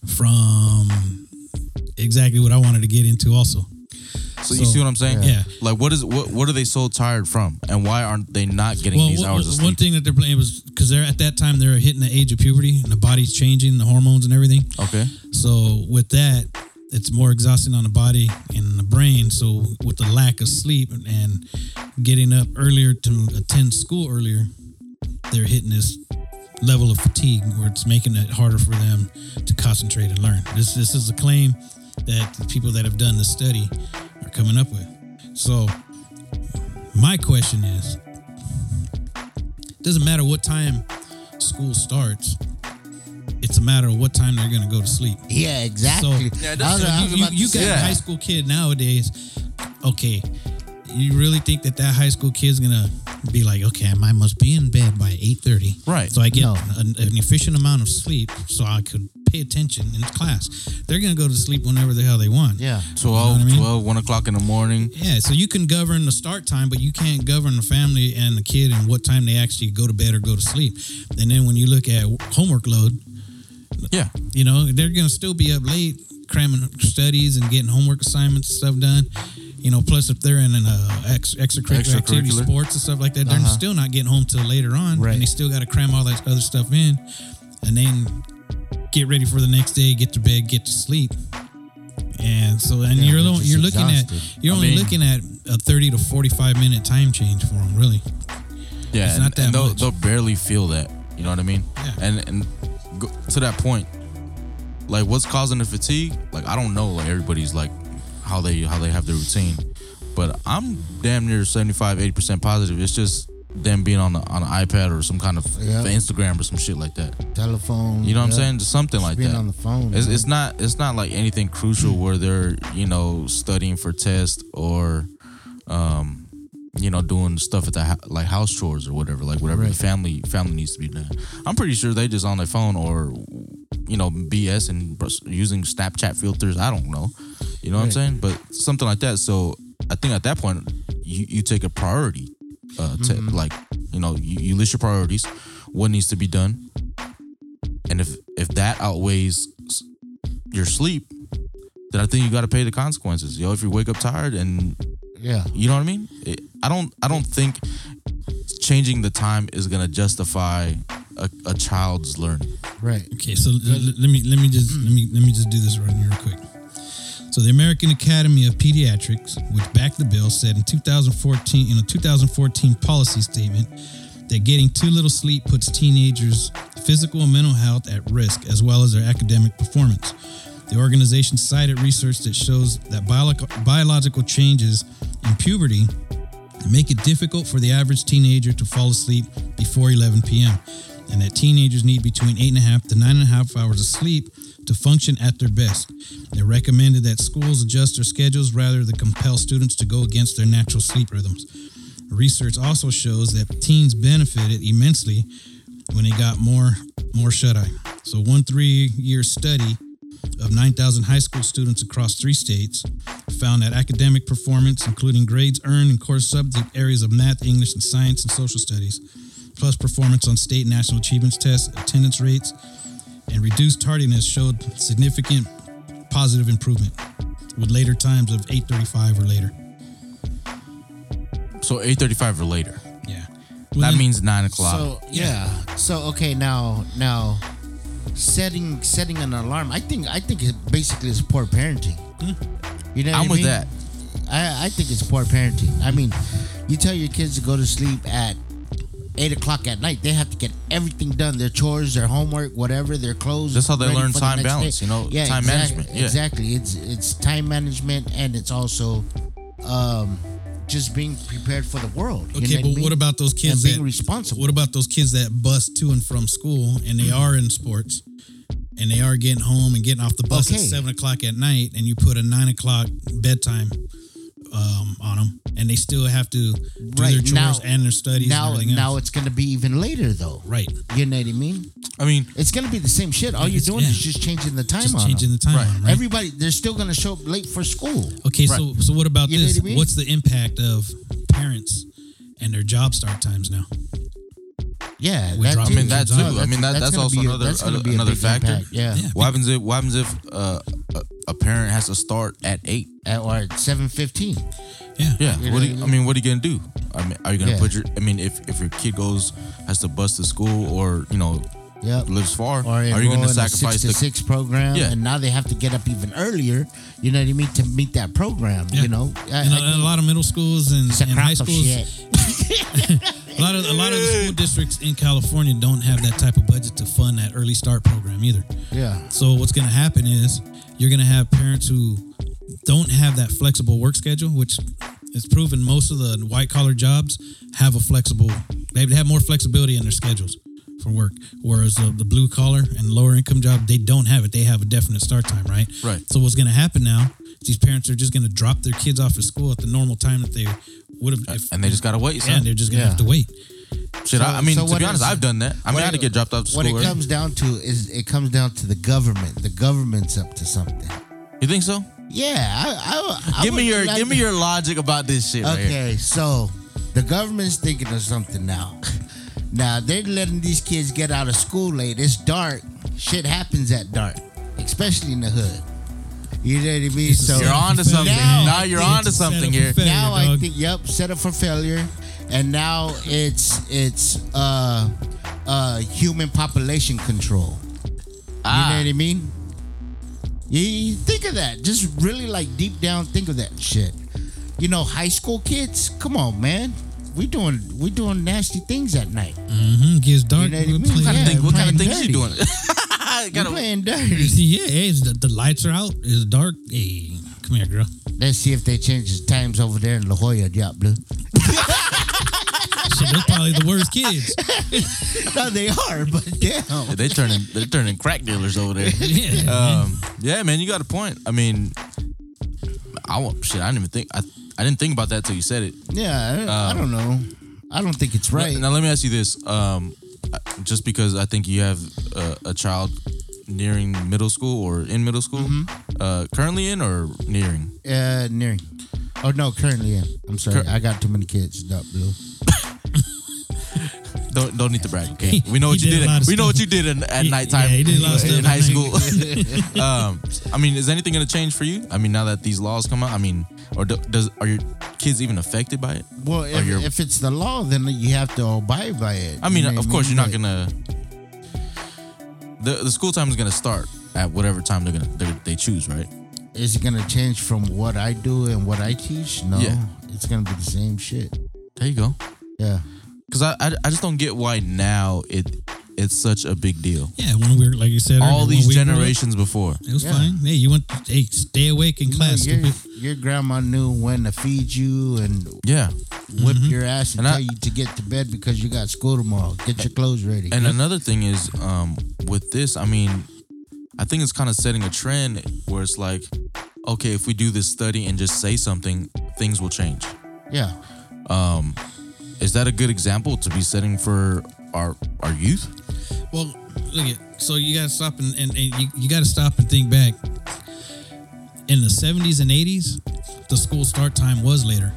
[SPEAKER 2] From exactly what I wanted to get into also.
[SPEAKER 1] So, you see what I'm saying?
[SPEAKER 2] Yeah.
[SPEAKER 1] Like, what is what? What are they so tired from, and why aren't they not getting these
[SPEAKER 2] one-
[SPEAKER 1] hours of sleep?
[SPEAKER 2] one thing that they're playing was because they're at that time they're hitting the age of puberty and the body's changing, the hormones and everything.
[SPEAKER 1] Okay.
[SPEAKER 2] So with that, it's more exhausting on the body and the brain. So with the lack of sleep and getting up earlier to attend school earlier, they're hitting this level of fatigue where it's making it harder for them to concentrate and learn. This this is a claim that people that have done the study coming up with. So my question is doesn't matter what time school starts. It's a matter of what time they're going to go to sleep.
[SPEAKER 3] Yeah, exactly.
[SPEAKER 2] So-
[SPEAKER 1] Yeah,
[SPEAKER 3] I
[SPEAKER 2] So
[SPEAKER 3] I
[SPEAKER 2] you, you, you got
[SPEAKER 3] say,
[SPEAKER 2] a high school kid nowadays. Okay, you really think that that high school kid's gonna be like, okay, I must be in bed by eight thirty,
[SPEAKER 1] Right.
[SPEAKER 2] So I get
[SPEAKER 3] No.
[SPEAKER 2] an, an efficient amount of sleep, so I could pay attention in class. They're gonna go to sleep whenever the hell they want.
[SPEAKER 3] yeah.
[SPEAKER 1] 12, uh,
[SPEAKER 2] what I mean?
[SPEAKER 1] 12, 1 o'clock in the morning.
[SPEAKER 2] Yeah, so you can govern the start time, but you can't govern the family and the kid and what time they actually go to bed or go to sleep. And then when you look at homework load,
[SPEAKER 1] Yeah.
[SPEAKER 2] you know, they're going to still be up late cramming studies and getting homework assignments and stuff done. You know, plus if they're in an uh, ex- extracurricular, activity, sports and stuff like that, they're still not getting home till later on,
[SPEAKER 3] Right.
[SPEAKER 2] and they still got to cram all that other stuff in, and then get ready for the next day, get to bed, get to sleep. And so, and
[SPEAKER 3] Yeah,
[SPEAKER 2] you're lo- you're looking
[SPEAKER 3] exhausted.
[SPEAKER 2] at you're
[SPEAKER 1] I
[SPEAKER 2] only
[SPEAKER 1] mean-
[SPEAKER 2] looking at a 30 to 45 minute time change for them, really.
[SPEAKER 1] Yeah,
[SPEAKER 2] It's
[SPEAKER 1] and,
[SPEAKER 2] not that
[SPEAKER 1] and they'll,
[SPEAKER 2] much.
[SPEAKER 1] they'll barely feel that. You know what I mean?
[SPEAKER 2] Yeah.
[SPEAKER 1] And and go, to that point, like what's causing the fatigue? Like I don't know. Like everybody's like how they how they have their routine, but I'm damn near 75, 80 percent positive. It's just them being on the on an iPad or some kind of
[SPEAKER 3] Yeah.
[SPEAKER 1] Instagram or some shit like that.
[SPEAKER 3] Telephone.
[SPEAKER 1] You know what I'm saying? Just something
[SPEAKER 3] Just
[SPEAKER 1] like
[SPEAKER 3] being
[SPEAKER 1] that.
[SPEAKER 3] on the phone.
[SPEAKER 1] It's, it's not it's not like anything crucial where they're you know studying for tests or um you know doing stuff at the like house chores or whatever like whatever the family family needs to be done. I'm pretty sure they just on their phone or you know BS and using Snapchat filters. I don't know. You know what I'm saying? But something like that. So I think at that point you, you take a priority. Uh, to, like you know, you, you list your priorities, what needs to be done, and if if that outweighs your sleep, then I think you got to pay the consequences. Yo, if you wake up tired and
[SPEAKER 3] Yeah.
[SPEAKER 1] you know what I mean? It, I don't. I don't think changing the time is gonna justify a, a child's learning.
[SPEAKER 3] Right.
[SPEAKER 2] Okay, so l- l- let me let me just let me let me just do this right here real quick. So the American Academy of Pediatrics, which backed the bill, said in 2014 in a 2014 policy statement that getting too little sleep puts teenagers' physical and mental health at risk, as well as their academic performance. The organization cited research that shows that biolo- biological changes in puberty make it difficult for the average teenager to fall asleep before 11 p.m. and that teenagers need between eight and a half to nine and a half hours of sleep to function at their best. They recommended that schools adjust their schedules rather than compel students to go against their natural sleep rhythms. Research also shows that teens benefited immensely when they got more more shut eye. So one three-year study of 9,000 high school students across three states found that academic performance, including grades earned in core subject areas of math, English, and science and social studies, plus performance on state and national achievements tests, attendance rates, and reduced tardiness showed significant positive improvement with later times of 835 or later.
[SPEAKER 1] So eight thirty five or later.
[SPEAKER 2] Yeah.
[SPEAKER 1] That means nine o'clock.
[SPEAKER 3] So yeah. So okay, now now setting setting an alarm. I think I think it basically is poor parenting. You know, what
[SPEAKER 1] I'm
[SPEAKER 3] I
[SPEAKER 1] with
[SPEAKER 3] mean?
[SPEAKER 1] that.
[SPEAKER 3] I, I think it's poor parenting. I mean, you tell your kids to go to sleep at eight o'clock at night. They have to get everything done: their chores, their homework, whatever, their clothes.
[SPEAKER 1] That's how they learn
[SPEAKER 3] the
[SPEAKER 1] time
[SPEAKER 3] next
[SPEAKER 1] balance,
[SPEAKER 3] day.
[SPEAKER 1] you know,
[SPEAKER 3] yeah,
[SPEAKER 1] time management, yeah.
[SPEAKER 3] exactly. It's it's time management, and it's also um, just being prepared for the world. you
[SPEAKER 2] Okay,
[SPEAKER 3] know
[SPEAKER 2] but
[SPEAKER 3] I mean?
[SPEAKER 2] what about those kids
[SPEAKER 3] And being
[SPEAKER 2] that
[SPEAKER 3] responsible.
[SPEAKER 2] What about those kids that bus to and from school and they are in sports and they are getting home and getting off the bus at seven o'clock at night and you put a nine o'clock bedtime um, on them and they still have to do their chores
[SPEAKER 3] now,
[SPEAKER 2] and their studies
[SPEAKER 3] now,
[SPEAKER 2] and everything
[SPEAKER 3] now it's going to be even later, though.
[SPEAKER 2] right.
[SPEAKER 3] You know what I mean?
[SPEAKER 1] I mean,
[SPEAKER 3] It's going to be the same shit. All you're doing
[SPEAKER 2] yeah.
[SPEAKER 3] is just changing the time
[SPEAKER 2] Just
[SPEAKER 3] on
[SPEAKER 2] changing
[SPEAKER 3] them.
[SPEAKER 2] the time
[SPEAKER 1] Right.
[SPEAKER 2] on 'em, right?
[SPEAKER 3] Everybody, they're still going to show up late for school.
[SPEAKER 2] okay, so so what about
[SPEAKER 3] You know
[SPEAKER 2] this?
[SPEAKER 3] what I mean?
[SPEAKER 2] What's the impact of parents and their job start times now?
[SPEAKER 3] Yeah,
[SPEAKER 2] We
[SPEAKER 3] that
[SPEAKER 1] I mean that too.
[SPEAKER 2] No,
[SPEAKER 1] I mean that that's,
[SPEAKER 3] gonna
[SPEAKER 1] also
[SPEAKER 3] a-
[SPEAKER 1] another
[SPEAKER 3] that's a
[SPEAKER 1] another factor.
[SPEAKER 3] impact, Yeah,
[SPEAKER 2] Yeah.
[SPEAKER 1] What happens if what happens if uh, a, parent has to start at eight?
[SPEAKER 3] At, or at seven fifteen.
[SPEAKER 2] Yeah.
[SPEAKER 1] Yeah.
[SPEAKER 3] You
[SPEAKER 1] What
[SPEAKER 3] know
[SPEAKER 1] do you, I
[SPEAKER 3] I
[SPEAKER 1] mean, what are you gonna do? I mean, are you gonna
[SPEAKER 3] Yeah.
[SPEAKER 1] put your? I mean, if if your kid goes has to bus to school or you know
[SPEAKER 3] Yep.
[SPEAKER 1] lives far,
[SPEAKER 3] Or
[SPEAKER 1] are you
[SPEAKER 3] in a
[SPEAKER 1] sacrifice
[SPEAKER 3] six to
[SPEAKER 1] the?
[SPEAKER 3] six program?
[SPEAKER 1] Yeah.
[SPEAKER 3] and now they have to get up even earlier. You know what I mean to meet that program.
[SPEAKER 2] Yeah.
[SPEAKER 3] You know, I-
[SPEAKER 2] And
[SPEAKER 3] I
[SPEAKER 2] a, a lot of middle schools and, and high schools, <laughs> a lot of a lot of the school districts in California don't have that type of budget to fund that early start program either.
[SPEAKER 3] Yeah,
[SPEAKER 2] So what's going to happen is you're going to have parents who don't have that flexible work schedule, which is proven most of the white collar jobs have a flexible. They have more flexibility in their schedules for work, whereas the, the blue collar and lower income job they don't have it. They have a definite start time, right?
[SPEAKER 1] Right.
[SPEAKER 2] So what's going to happen now? These parents are just going to drop their kids off at school at the normal time that they would have, uh, if,
[SPEAKER 1] And they just gotta wait.
[SPEAKER 2] yeah,
[SPEAKER 1] Son.
[SPEAKER 2] they're just going to
[SPEAKER 3] Yeah.
[SPEAKER 2] have to wait.
[SPEAKER 1] Shit, I, I mean,
[SPEAKER 3] So
[SPEAKER 1] to be honest,
[SPEAKER 3] is-
[SPEAKER 1] I've done that. I mean, I had to get dropped off to
[SPEAKER 3] What
[SPEAKER 1] school.
[SPEAKER 3] it
[SPEAKER 1] early.
[SPEAKER 3] comes down to is it comes down to the government. The government's up to something.
[SPEAKER 1] You think so?
[SPEAKER 3] Yeah, I, I, I
[SPEAKER 1] give me your
[SPEAKER 3] like
[SPEAKER 1] give me your logic about this shit. right here.
[SPEAKER 3] Okay, so the government's thinking of something now. Now they're letting these kids get out of school late. It's dark. Shit happens at dark, especially in the hood. You know what I mean? So
[SPEAKER 1] You're on to something.
[SPEAKER 3] Now
[SPEAKER 1] Now, you're
[SPEAKER 3] think
[SPEAKER 1] on to something here.
[SPEAKER 2] failure,
[SPEAKER 3] now I think yep, set up for failure, and now it's it's uh uh human population control.
[SPEAKER 1] Ah.
[SPEAKER 3] You know what I mean? You, you think of that. Just really like deep down think of that shit. You know, high school kids, come on, man. We doing we doing nasty things at night.
[SPEAKER 2] Mm-hmm. Gets dark.
[SPEAKER 3] You know what I mean?
[SPEAKER 2] play-
[SPEAKER 3] Kinda
[SPEAKER 1] What kind of thing- what kind of
[SPEAKER 3] playing
[SPEAKER 1] things you doing? <laughs>
[SPEAKER 3] We
[SPEAKER 1] Gotta-
[SPEAKER 3] playing <laughs> dirty.
[SPEAKER 2] Yeah, hey, it's the, the lights are out. It's dark. Hey, come here, girl.
[SPEAKER 3] Let's see if they change the times over there in La Jolla, Diablo. <laughs>
[SPEAKER 2] Shit, they're probably the worst kids.
[SPEAKER 3] no, they are, but damn.
[SPEAKER 1] they turning they're turning crack dealers over there.
[SPEAKER 2] Yeah.
[SPEAKER 1] Um, yeah, man, you got a point. I mean, I want shit. I didn't even think. I I didn't think about that till you said it.
[SPEAKER 3] Yeah, I, I don't know. I don't think it's right.
[SPEAKER 1] Now, now let me ask you this. Um, just because I think you have a, a child nearing middle school or in middle school,
[SPEAKER 3] Mm-hmm.
[SPEAKER 1] uh, currently in or nearing.
[SPEAKER 3] Uh, nearing. Oh no, currently in. I'm sorry.
[SPEAKER 1] Cur-
[SPEAKER 3] I got too many kids. Duck blue. <laughs>
[SPEAKER 1] Don't don't need to brag. Okay, <laughs> we know what
[SPEAKER 2] He
[SPEAKER 1] you
[SPEAKER 2] did a
[SPEAKER 1] did.
[SPEAKER 2] lot of
[SPEAKER 1] we know what you did in, at
[SPEAKER 2] He-
[SPEAKER 1] nighttime.
[SPEAKER 2] yeah, he did a lot of
[SPEAKER 1] in
[SPEAKER 2] stuff
[SPEAKER 1] high
[SPEAKER 2] at
[SPEAKER 1] school. <laughs> um, I mean, is anything going to change for you? I mean, now that these laws come out, I mean, or do, does are your kids even affected by it?
[SPEAKER 3] Well, if,
[SPEAKER 1] you're-
[SPEAKER 3] if it's the law, then you have to abide by it.
[SPEAKER 1] I mean,
[SPEAKER 3] You know
[SPEAKER 1] of course, you're not gonna. The the school time is gonna start at whatever time they're gonna they they choose, right?
[SPEAKER 3] Is it gonna change from what I do and what I teach? No,
[SPEAKER 1] Yeah.
[SPEAKER 3] it's gonna be the same shit.
[SPEAKER 1] There you go.
[SPEAKER 3] Yeah.
[SPEAKER 1] Because I, I I just don't get why now it it's such a big deal.
[SPEAKER 2] Yeah, when we were like you said,
[SPEAKER 1] All these
[SPEAKER 2] we grew up,
[SPEAKER 1] generations before.
[SPEAKER 2] it was
[SPEAKER 3] Yeah.
[SPEAKER 2] fine. Hey, you went. Hey, stay awake in
[SPEAKER 3] You know,
[SPEAKER 2] class.
[SPEAKER 3] your, your grandma knew when to feed you and
[SPEAKER 1] Yeah.
[SPEAKER 3] whip your ass and,
[SPEAKER 1] And I-
[SPEAKER 3] tell you to get to bed because you got school tomorrow. Get your clothes ready.
[SPEAKER 1] And another thing is, um, with this, I mean, I think it's kind of setting a trend where it's like, okay, if we do this study and just say something, things will change.
[SPEAKER 3] yeah.
[SPEAKER 1] Um, is that a good example to be setting for our our youth?
[SPEAKER 2] Well, look at so you got to stop and, and, and you, you got to stop and think back. In the 70s and 80s, the school start time was later.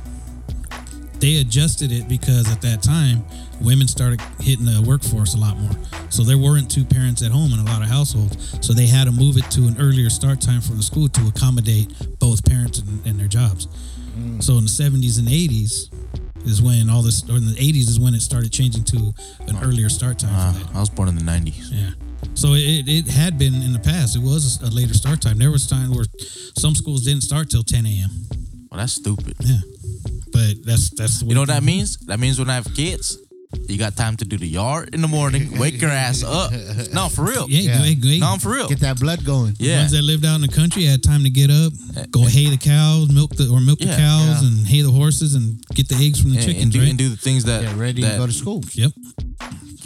[SPEAKER 2] They adjusted it because at that time, women started hitting the workforce a lot more. So there weren't two parents at home in a lot of households. So they had to move it to an earlier start time for the school to accommodate both parents and, and their jobs. Mm. So in the 70s and 80s is when all this, or in the 80s is when it started changing to an earlier start time
[SPEAKER 1] Uh,
[SPEAKER 2] that.
[SPEAKER 1] I was born in the '90s.
[SPEAKER 2] Yeah. So it, it had been in the past. It was a later start time. There was time where some schools didn't start till 10 a.m.
[SPEAKER 1] Well, that's stupid.
[SPEAKER 2] Yeah. But that's that's the way
[SPEAKER 1] You know what that means? That means when I have kids, you got time to do the yard in the morning. Wake your ass up. No, for real.
[SPEAKER 2] Yeah,
[SPEAKER 3] Yeah.
[SPEAKER 2] Go ahead, go ahead.
[SPEAKER 1] No, I'm for real.
[SPEAKER 3] Get that blood going.
[SPEAKER 2] The
[SPEAKER 1] Yeah.
[SPEAKER 2] ones that lived out in the country had time to get up, eh, go eh. hay the cows, milk the or milk the cows,
[SPEAKER 3] yeah.
[SPEAKER 2] and hay the horses, and get the eggs from the
[SPEAKER 1] And,
[SPEAKER 2] chickens.
[SPEAKER 1] and do,
[SPEAKER 2] right?
[SPEAKER 1] and do the things that,
[SPEAKER 3] Get ready
[SPEAKER 1] that
[SPEAKER 3] to go to school.
[SPEAKER 2] yep,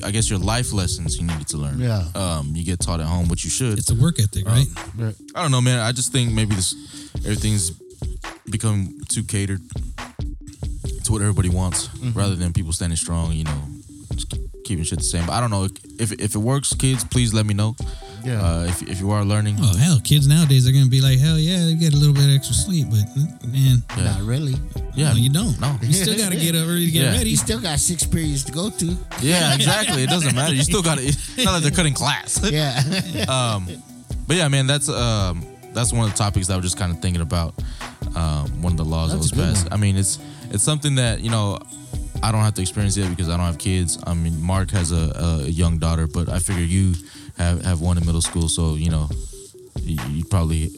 [SPEAKER 1] I guess your life lessons you needed to learn.
[SPEAKER 3] Yeah.
[SPEAKER 1] Um, you get taught at home, which you should.
[SPEAKER 2] it's a work ethic, um, right?
[SPEAKER 3] Right.
[SPEAKER 1] I don't know, man. I just think maybe this everything's become too catered to what everybody wants,
[SPEAKER 2] Mm-hmm.
[SPEAKER 1] rather than people standing strong. You know, just keeping shit the same. But I don't know if if it works, kids. Please let me know.
[SPEAKER 3] Yeah.
[SPEAKER 1] Uh, if if you are learning,
[SPEAKER 2] Oh hell, kids nowadays are gonna be like, hell yeah, they get a little bit extra sleep, but man,
[SPEAKER 1] yeah,
[SPEAKER 3] Not really.
[SPEAKER 1] yeah,
[SPEAKER 2] no, you don't.
[SPEAKER 1] No.
[SPEAKER 2] you still gotta get up early to get
[SPEAKER 1] Yeah.
[SPEAKER 2] ready.
[SPEAKER 3] You still got six periods to go to.
[SPEAKER 1] yeah, exactly. It doesn't matter. You still got to. It's not like they're cutting class. <laughs>
[SPEAKER 3] Yeah. <laughs>
[SPEAKER 1] um, but yeah, man, that's um, that's one of the topics that I was just kind of thinking about. Um, one of the laws
[SPEAKER 3] That's a
[SPEAKER 1] that was
[SPEAKER 3] good
[SPEAKER 1] passed. I mean, it's it's something that you know I don't have to experience yet because I don't have kids. I mean, Mark has a, a young daughter, but I figure you have have one in middle school, so you know you, you probably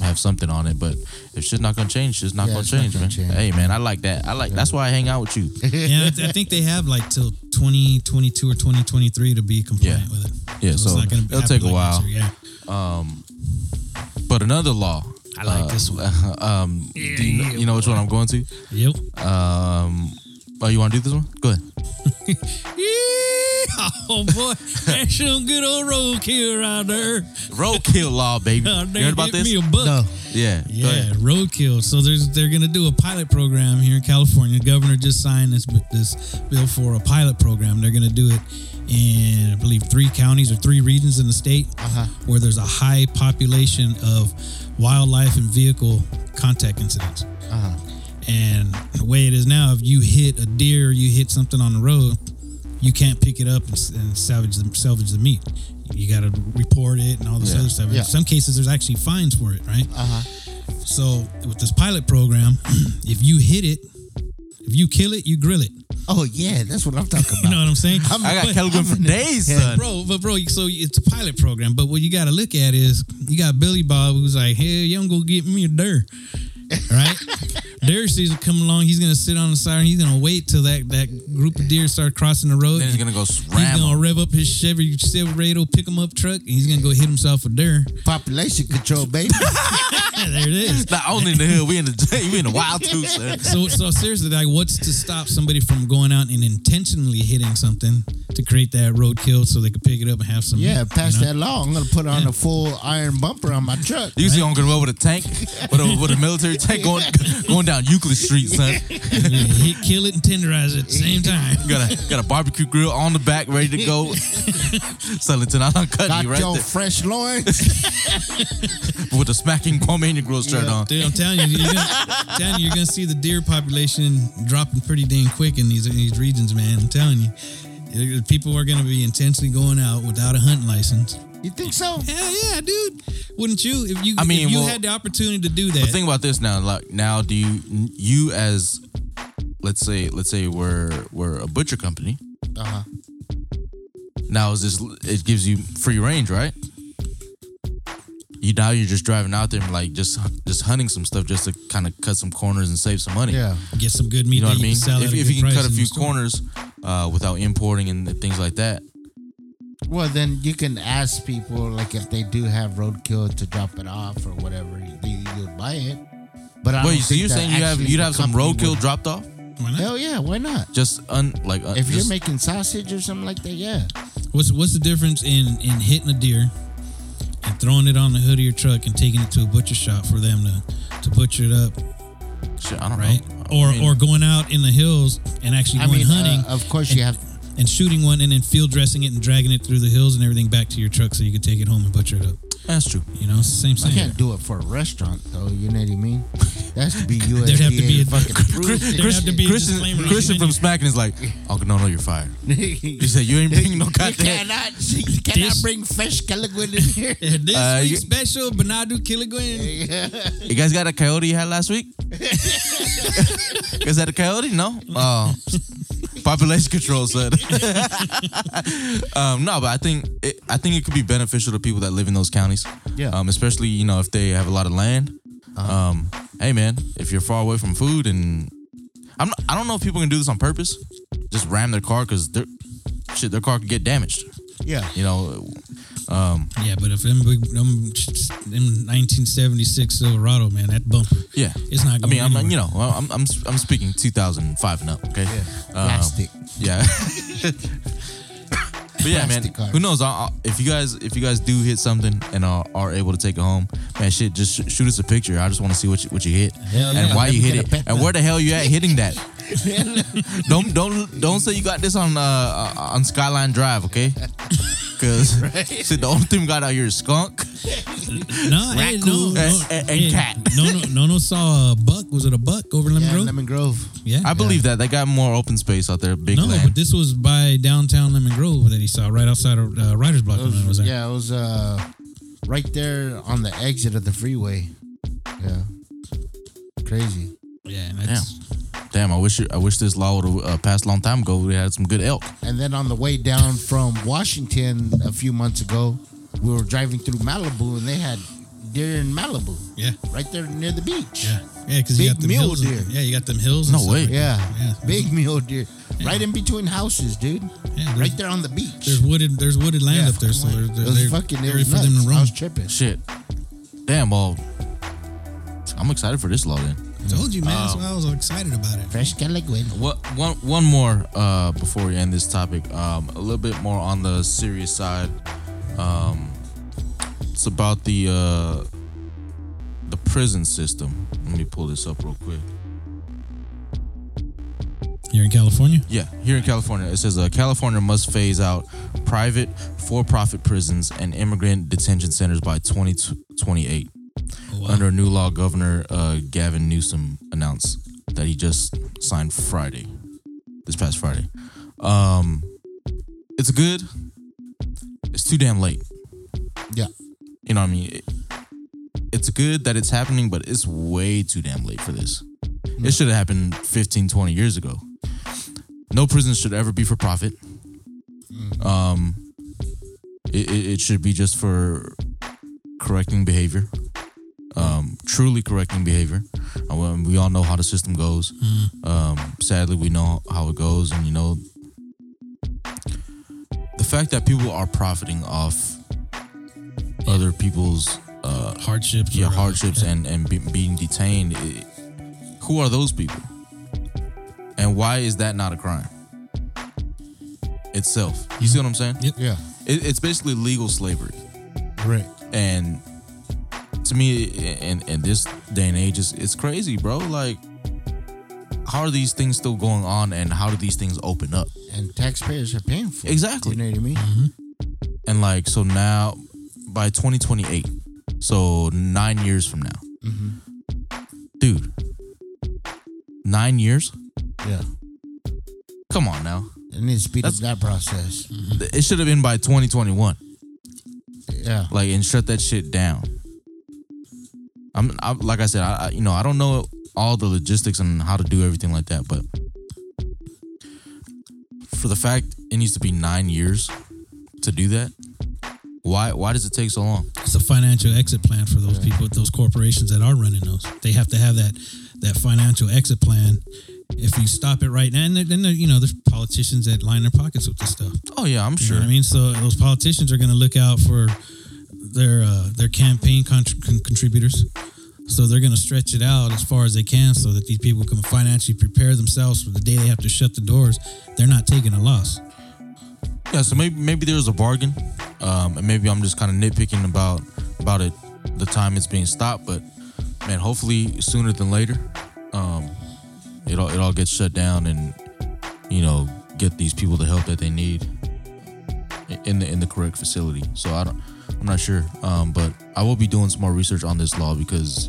[SPEAKER 1] have something on it. But if shit's not gonna change, shit's not
[SPEAKER 3] Yeah,
[SPEAKER 1] gonna
[SPEAKER 3] it's not
[SPEAKER 1] change,
[SPEAKER 3] gonna
[SPEAKER 1] man.
[SPEAKER 3] change.
[SPEAKER 1] Hey, man, I like that. I like that's why I hang out with you. <laughs>
[SPEAKER 2] yeah, I, th- I think they have like till 2022 or 2023 to be compliant
[SPEAKER 1] Yeah.
[SPEAKER 2] with it.
[SPEAKER 1] Yeah,
[SPEAKER 2] it's
[SPEAKER 1] so
[SPEAKER 2] not gonna
[SPEAKER 1] it'll
[SPEAKER 2] happen
[SPEAKER 1] take a while.
[SPEAKER 2] next year, Yeah.
[SPEAKER 1] Um, but another law.
[SPEAKER 2] I like
[SPEAKER 1] uh,
[SPEAKER 2] this one.
[SPEAKER 1] Um, <laughs> do you, know, you know which one I'm going to?
[SPEAKER 2] Yep.
[SPEAKER 1] Um, oh, you want to do this one? Go ahead. <laughs>
[SPEAKER 2] oh boy, that's some good old roadkill right there.
[SPEAKER 1] Roadkill law, baby.
[SPEAKER 2] Oh,
[SPEAKER 1] You heard about this?
[SPEAKER 2] Me a buck.
[SPEAKER 3] no.
[SPEAKER 1] Yeah. Go
[SPEAKER 2] Yeah,
[SPEAKER 1] ahead.
[SPEAKER 2] roadkill. So there's they're gonna do a pilot program here in California. The governor just signed this this bill for a pilot program. They're gonna do it in I believe three counties or three regions in the state
[SPEAKER 3] Uh-huh.
[SPEAKER 2] where there's a high population of wildlife and vehicle contact incidents.
[SPEAKER 3] Uh-huh.
[SPEAKER 2] And the way it is now, if you hit a deer, you hit something on the road, you can't pick it up and, and salvage the salvage the meat. You got to report it and all this
[SPEAKER 1] Yeah.
[SPEAKER 2] other stuff.
[SPEAKER 3] Yeah.
[SPEAKER 2] In some cases, there's actually fines for it, right?
[SPEAKER 3] Uh-huh.
[SPEAKER 2] So with this pilot program, <clears throat> if you hit it, if you kill it, you grill it.
[SPEAKER 3] Oh yeah, that's what I'm talking about. <laughs>
[SPEAKER 2] You know what I'm saying?
[SPEAKER 3] I'm-
[SPEAKER 1] I got
[SPEAKER 2] But-
[SPEAKER 1] Kelaguen for days, son.
[SPEAKER 2] Bro, but bro, so it's a pilot program. But what you got to look at is you got Billy Bob who's like, hey, you gonna go get me a deer, right? <laughs> deer season coming along. He's gonna sit on the side. and He's gonna wait till that that group of deer start crossing the road.
[SPEAKER 1] Then he's gonna go
[SPEAKER 2] He's
[SPEAKER 1] ram.
[SPEAKER 2] gonna
[SPEAKER 1] 'em.
[SPEAKER 2] rev up his Chevy Silverado pick him up truck, and he's gonna go hit himself a deer.
[SPEAKER 3] Population control, baby. <laughs>
[SPEAKER 2] there it is.
[SPEAKER 1] Not only in the hood, we in the <laughs> we in the wild too, son.
[SPEAKER 2] So, so seriously, like, what's to stop somebody from going out and intentionally hitting something to create that roadkill so they could pick it up and have some.
[SPEAKER 3] Yeah,
[SPEAKER 2] meat,
[SPEAKER 3] pass
[SPEAKER 2] you know?
[SPEAKER 3] that law. I'm gonna put on a full iron bumper on my truck.
[SPEAKER 1] You see, I'm gonna go with a tank, with a, with a military tank going going down Euclid Street, son.
[SPEAKER 2] You hit, kill it, and tenderize it at the same time. <laughs>
[SPEAKER 1] Got a got a barbecue grill on the back, ready to go. <laughs> Sulington, I'm cutting
[SPEAKER 3] Got
[SPEAKER 1] you right
[SPEAKER 3] your
[SPEAKER 1] there
[SPEAKER 3] fresh loins.
[SPEAKER 1] with the smacking Guamanian grill shirt on.
[SPEAKER 2] Dude, I'm telling you, you're gonna, <laughs> telling you, you're gonna see the deer population dropping pretty dang quick in these in these regions, man. I'm telling you, people are gonna be intensely going out without a hunting license.
[SPEAKER 3] you think so?
[SPEAKER 2] Hell yeah, dude! Wouldn't you if you
[SPEAKER 1] I mean,
[SPEAKER 2] if you
[SPEAKER 1] well,
[SPEAKER 2] had the opportunity to do that?
[SPEAKER 1] But think about this now. Like now, do you you as let's say let's say we're we're a butcher company.
[SPEAKER 3] Uh huh.
[SPEAKER 1] Now is this it gives you free range, right? You now you're just driving out there and like just just hunting some stuff just to kind of cut some corners and save some money.
[SPEAKER 3] Yeah.
[SPEAKER 2] Get some good meat
[SPEAKER 1] You know
[SPEAKER 2] that
[SPEAKER 1] what I mean?
[SPEAKER 2] sell
[SPEAKER 1] If, if you can cut a few corners uh, without importing and things like that.
[SPEAKER 3] Well, then you can ask people like if they do have roadkill to drop it off or whatever. You you buy it. But I
[SPEAKER 1] Wait,
[SPEAKER 3] don't
[SPEAKER 1] so
[SPEAKER 3] think
[SPEAKER 1] you're saying you have you'd have some roadkill
[SPEAKER 3] would-
[SPEAKER 1] dropped off?
[SPEAKER 2] Why not?
[SPEAKER 3] Hell yeah, why not?
[SPEAKER 1] Just un like uh,
[SPEAKER 3] If you're making sausage or something like that, yeah.
[SPEAKER 2] What's what's the difference in in hitting a deer and throwing it on the hood of your truck and taking it to a butcher shop for them to to butcher it up,
[SPEAKER 1] shit, I don't
[SPEAKER 2] right?
[SPEAKER 1] know.
[SPEAKER 2] Or
[SPEAKER 1] I mean,
[SPEAKER 2] or going out in the hills and actually
[SPEAKER 3] I
[SPEAKER 2] going
[SPEAKER 3] mean,
[SPEAKER 2] hunting
[SPEAKER 3] uh, of course
[SPEAKER 2] and,
[SPEAKER 3] you have.
[SPEAKER 2] and shooting one and then field dressing it and dragging it through the hills and everything back to your truck so you can take it home and butcher it up.
[SPEAKER 1] That's true.
[SPEAKER 2] You know, it's the same
[SPEAKER 3] I
[SPEAKER 2] thing.
[SPEAKER 3] can't do it for a restaurant though. You know what I mean? That has to be <laughs> USDA
[SPEAKER 2] There'd have to be a-
[SPEAKER 3] fucking <laughs> Chris,
[SPEAKER 2] There'd have to be
[SPEAKER 1] Christian,
[SPEAKER 2] disclaimer
[SPEAKER 1] Christian from. Smacking is like, oh no, no, you're fired. <laughs>
[SPEAKER 3] you
[SPEAKER 1] He said you ain't bringing no goddamn.
[SPEAKER 3] cannot, you cannot
[SPEAKER 2] This-
[SPEAKER 3] bring fresh Kelaguen in here.
[SPEAKER 2] This
[SPEAKER 1] Uh,
[SPEAKER 2] week's
[SPEAKER 1] you-
[SPEAKER 2] special Benadu Kelaguen.
[SPEAKER 1] You guys got a coyote you had last week? you guys had a coyote? No. Oh, population control said. <laughs> um, no, but I think it, I think it could be beneficial to people that live in those counties.
[SPEAKER 3] Yeah.
[SPEAKER 1] Um, especially you know if they have a lot of land. Um, hey man, if you're far away from food and I'm not, I don't know if people can do this on purpose. Just ram their car because their shit their car could get damaged.
[SPEAKER 3] Yeah.
[SPEAKER 1] You know. Um,
[SPEAKER 2] Yeah, but if them, big, them, them 1976 Silverado, man, that bumper,
[SPEAKER 1] yeah.
[SPEAKER 2] it's not
[SPEAKER 1] I
[SPEAKER 2] going
[SPEAKER 1] mean, I'm you know, I'm I'm I'm speaking 2005 and up. Okay. Um,
[SPEAKER 3] Plastic.
[SPEAKER 1] Yeah. <laughs> but yeah, man. Who knows? I'll, I'll- if you guys if you guys do hit something and are, are able to take it home, man, shit, just sh- shoot us a picture. I just want to see what you, what you hit
[SPEAKER 2] Hell
[SPEAKER 1] and
[SPEAKER 2] yeah.
[SPEAKER 1] why you hit it and where the hell you at hitting that. <laughs> don't don't don't say you got this on uh, uh on Skyline Drive, okay? <laughs> Because shit, <laughs> <laughs> the only thing we got out here is skunk. <laughs>
[SPEAKER 2] No, hey, no,
[SPEAKER 1] And-
[SPEAKER 2] no,
[SPEAKER 1] and- and
[SPEAKER 2] hey,
[SPEAKER 1] cat.
[SPEAKER 2] No, no, no, no. Saw a buck. Was it a buck over Lemon
[SPEAKER 3] Yeah,
[SPEAKER 2] Grove?
[SPEAKER 3] Lemon Grove.
[SPEAKER 2] yeah,
[SPEAKER 1] I believe that they got more open space out there, big
[SPEAKER 2] no,
[SPEAKER 1] land.
[SPEAKER 2] but this was by downtown Lemon Grove that he saw right outside of uh, Riders Block.
[SPEAKER 3] It
[SPEAKER 2] was
[SPEAKER 3] was, yeah, it was uh, right there on the exit of the freeway. Yeah. Crazy.
[SPEAKER 2] yeah. and
[SPEAKER 1] Damn.
[SPEAKER 2] That's,
[SPEAKER 1] Damn, I wish I wish this law would have uh, passed a long time ago. We had some good elk.
[SPEAKER 3] And then on the way down from Washington a few months ago, we were driving through Malibu and they had deer in Malibu,
[SPEAKER 2] yeah,
[SPEAKER 3] right there near the beach.
[SPEAKER 2] yeah, yeah. Because you got them
[SPEAKER 3] mule
[SPEAKER 2] hills. and- yeah, you got them hills. and
[SPEAKER 1] No
[SPEAKER 2] stuff
[SPEAKER 1] way.
[SPEAKER 2] like.
[SPEAKER 3] Yeah.
[SPEAKER 2] Yeah.
[SPEAKER 3] Big mule deer. Right in between houses, dude.
[SPEAKER 2] Yeah,
[SPEAKER 3] right there on the beach.
[SPEAKER 2] There's wooded. There's wooded land
[SPEAKER 3] Yeah,
[SPEAKER 2] up there, so they're,
[SPEAKER 3] it
[SPEAKER 2] there's
[SPEAKER 3] was
[SPEAKER 2] there-
[SPEAKER 3] fucking it
[SPEAKER 2] area for
[SPEAKER 3] nuts.
[SPEAKER 2] them to
[SPEAKER 3] I
[SPEAKER 2] roam.
[SPEAKER 3] was tripping.
[SPEAKER 1] Shit. Damn, well, I'm excited for this law then.
[SPEAKER 2] Told you, man. That's
[SPEAKER 1] Um,
[SPEAKER 2] why I was all excited about it.
[SPEAKER 3] Fresh Kelaguen.
[SPEAKER 1] What one one more uh, before we end this topic. Um, a little bit more on the serious side. Um, it's about the uh, the prison system. Let me pull this up real quick.
[SPEAKER 2] You're in California.
[SPEAKER 1] Yeah, here in California, it says uh, California must phase out private for-profit prisons and immigrant detention centers by 2028.
[SPEAKER 2] Wow.
[SPEAKER 1] Under a new law, Governor uh, Gavin Newsom announced that he just signed Friday, this past Friday. Um, it's good. It's too damn late.
[SPEAKER 3] Yeah.
[SPEAKER 1] You know what I mean? It- it's good that it's happening, but it's way too damn late for this. It should have happened 15, 20 years ago. No prison should ever be for profit. Um, it, it, it should be just for correcting behavior, um, truly correcting behavior. Uh, we all know how the system goes. Um, sadly, we know how it goes, and you know the fact that people are profiting off other people's uh,
[SPEAKER 2] hardships.
[SPEAKER 1] yeah hardships and and be, being detained. i- who are those people? And why is that not a crime? itself. You see what I'm saying?
[SPEAKER 2] Yep.
[SPEAKER 3] Yeah.
[SPEAKER 1] It, it's basically legal slavery,
[SPEAKER 3] Right.
[SPEAKER 1] and to me, in in this day and age, it's, it's crazy, bro. Like, how are these things still going on, and how do these things open up?
[SPEAKER 3] And taxpayers are paying for it.
[SPEAKER 1] Exactly.
[SPEAKER 3] You know what I mean? Mm-hmm.
[SPEAKER 1] And like, so now by 2028, so nine years from now, mm-hmm. dude, nine years?
[SPEAKER 3] Yeah.
[SPEAKER 1] Come on now.
[SPEAKER 3] It needs to speed up
[SPEAKER 1] That's-
[SPEAKER 3] that process.
[SPEAKER 1] It should have been by 2021.
[SPEAKER 3] Yeah.
[SPEAKER 1] like and shut that shit down. I'm, i like I said, I, I you know I don't know all the logistics and how to do everything like that, but for the fact it needs to be nine years to do that, why why does it take so long?
[SPEAKER 2] It's a financial exit plan for those people, those corporations that are running those. They have to have that that financial exit plan. If you stop it right now, and then then there- you know there's politicians that line their pockets with this stuff.
[SPEAKER 1] Oh yeah, I'm
[SPEAKER 2] You
[SPEAKER 1] sure.
[SPEAKER 2] know what I mean? So those politicians are going to look out for their uh, their campaign contr- con- contributors. So they're going to stretch it out as far as they can, so that these people can financially prepare themselves for the day they have to shut the doors. They're not taking a loss.
[SPEAKER 1] Yeah, so maybe maybe there was a bargain, um, and maybe I'm just kind of nitpicking about about it, the time it's being stopped. But man, hopefully sooner than later, um, it all it all gets shut down, and you know get these people the help that they need in the in the correct facility. So I don't, I'm not sure, um, but I will be doing some more research on this law because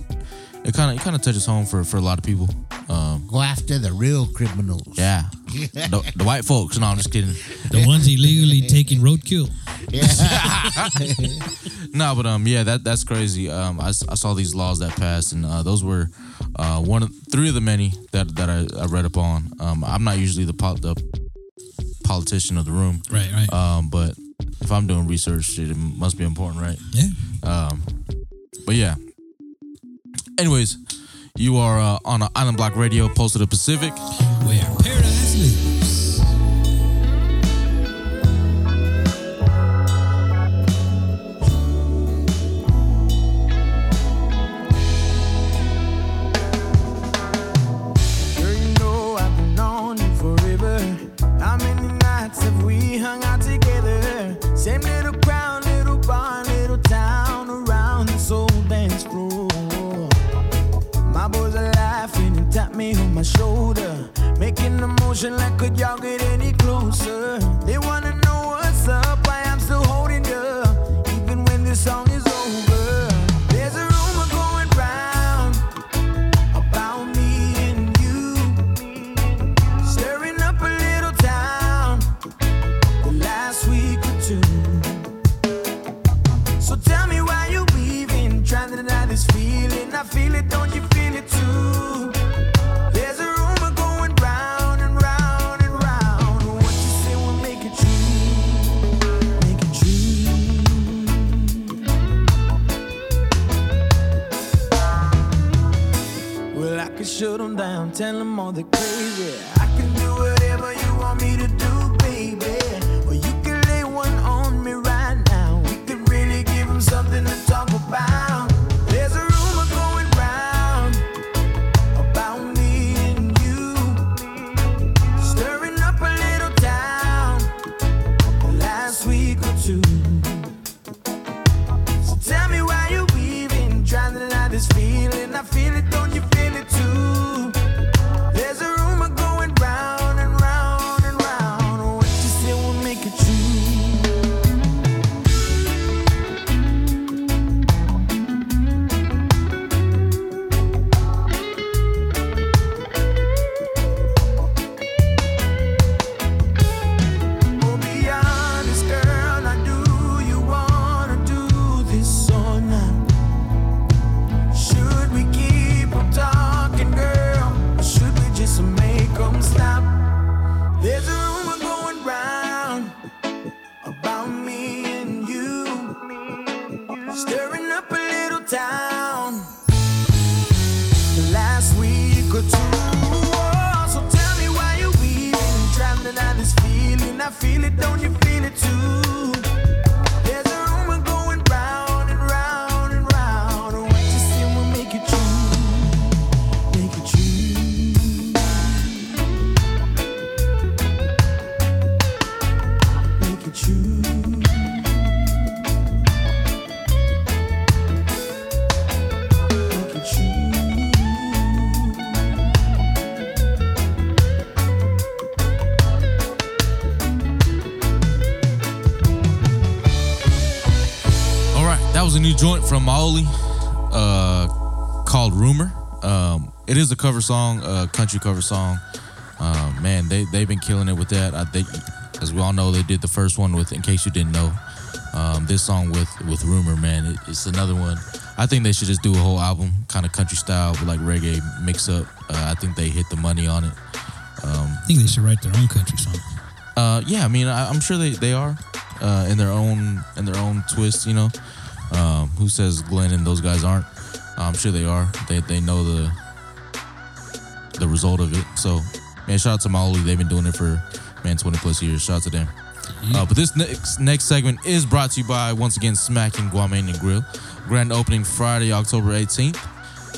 [SPEAKER 1] it kind of it kind of touches home for for a lot of people. Um,
[SPEAKER 3] Go after the real criminals.
[SPEAKER 1] yeah, <laughs> the, the white folks. No, I'm just kidding.
[SPEAKER 2] The ones illegally taking roadkill. Yeah. <laughs>
[SPEAKER 1] No, but um, yeah, that that's crazy. Um, I, s- I saw these laws that passed, and uh, those were uh one of three of the many that that I, I read upon. Um, I'm not usually the pol- the politician of the room,
[SPEAKER 2] Right, right.
[SPEAKER 1] um, but if I'm doing research, shit, it must be important, right?
[SPEAKER 2] yeah.
[SPEAKER 1] Um, but yeah. Anyways, you are uh, on uh, Island Block Radio, Pulse of the Pacific.
[SPEAKER 2] Where paradise lives.
[SPEAKER 4] My shoulder, making a motion like could y'all get any closer? They wanna know what's up, why I'm still holding you, even when this song is over. There's a rumor
[SPEAKER 1] joint from Maoli, uh, called "Rumor." Um, it is a cover song, a country cover song. Uh, man, they they've been killing it with that. I think, as we all know, they did the first one with. In case you didn't know, um, this song with with "Rumor," man, it, it's another one. I think they should just do a whole album, kind of country style, with like reggae mix up. Uh, I think they hit the money on it.
[SPEAKER 2] I think they should write their own country song.
[SPEAKER 1] Uh, yeah, I mean, I, I'm sure they, they are uh, in their own in their own twist. You know, um, who says Glenn and those guys aren't? I'm sure they are. They they know the the result of it. So, man, shout out to Maoli. They've been doing it for man 20 plus years. Shout out to them. Uh, but this next next segment is brought to you by once again Smacking Guamanian Grill. Grand opening Friday, October 18th.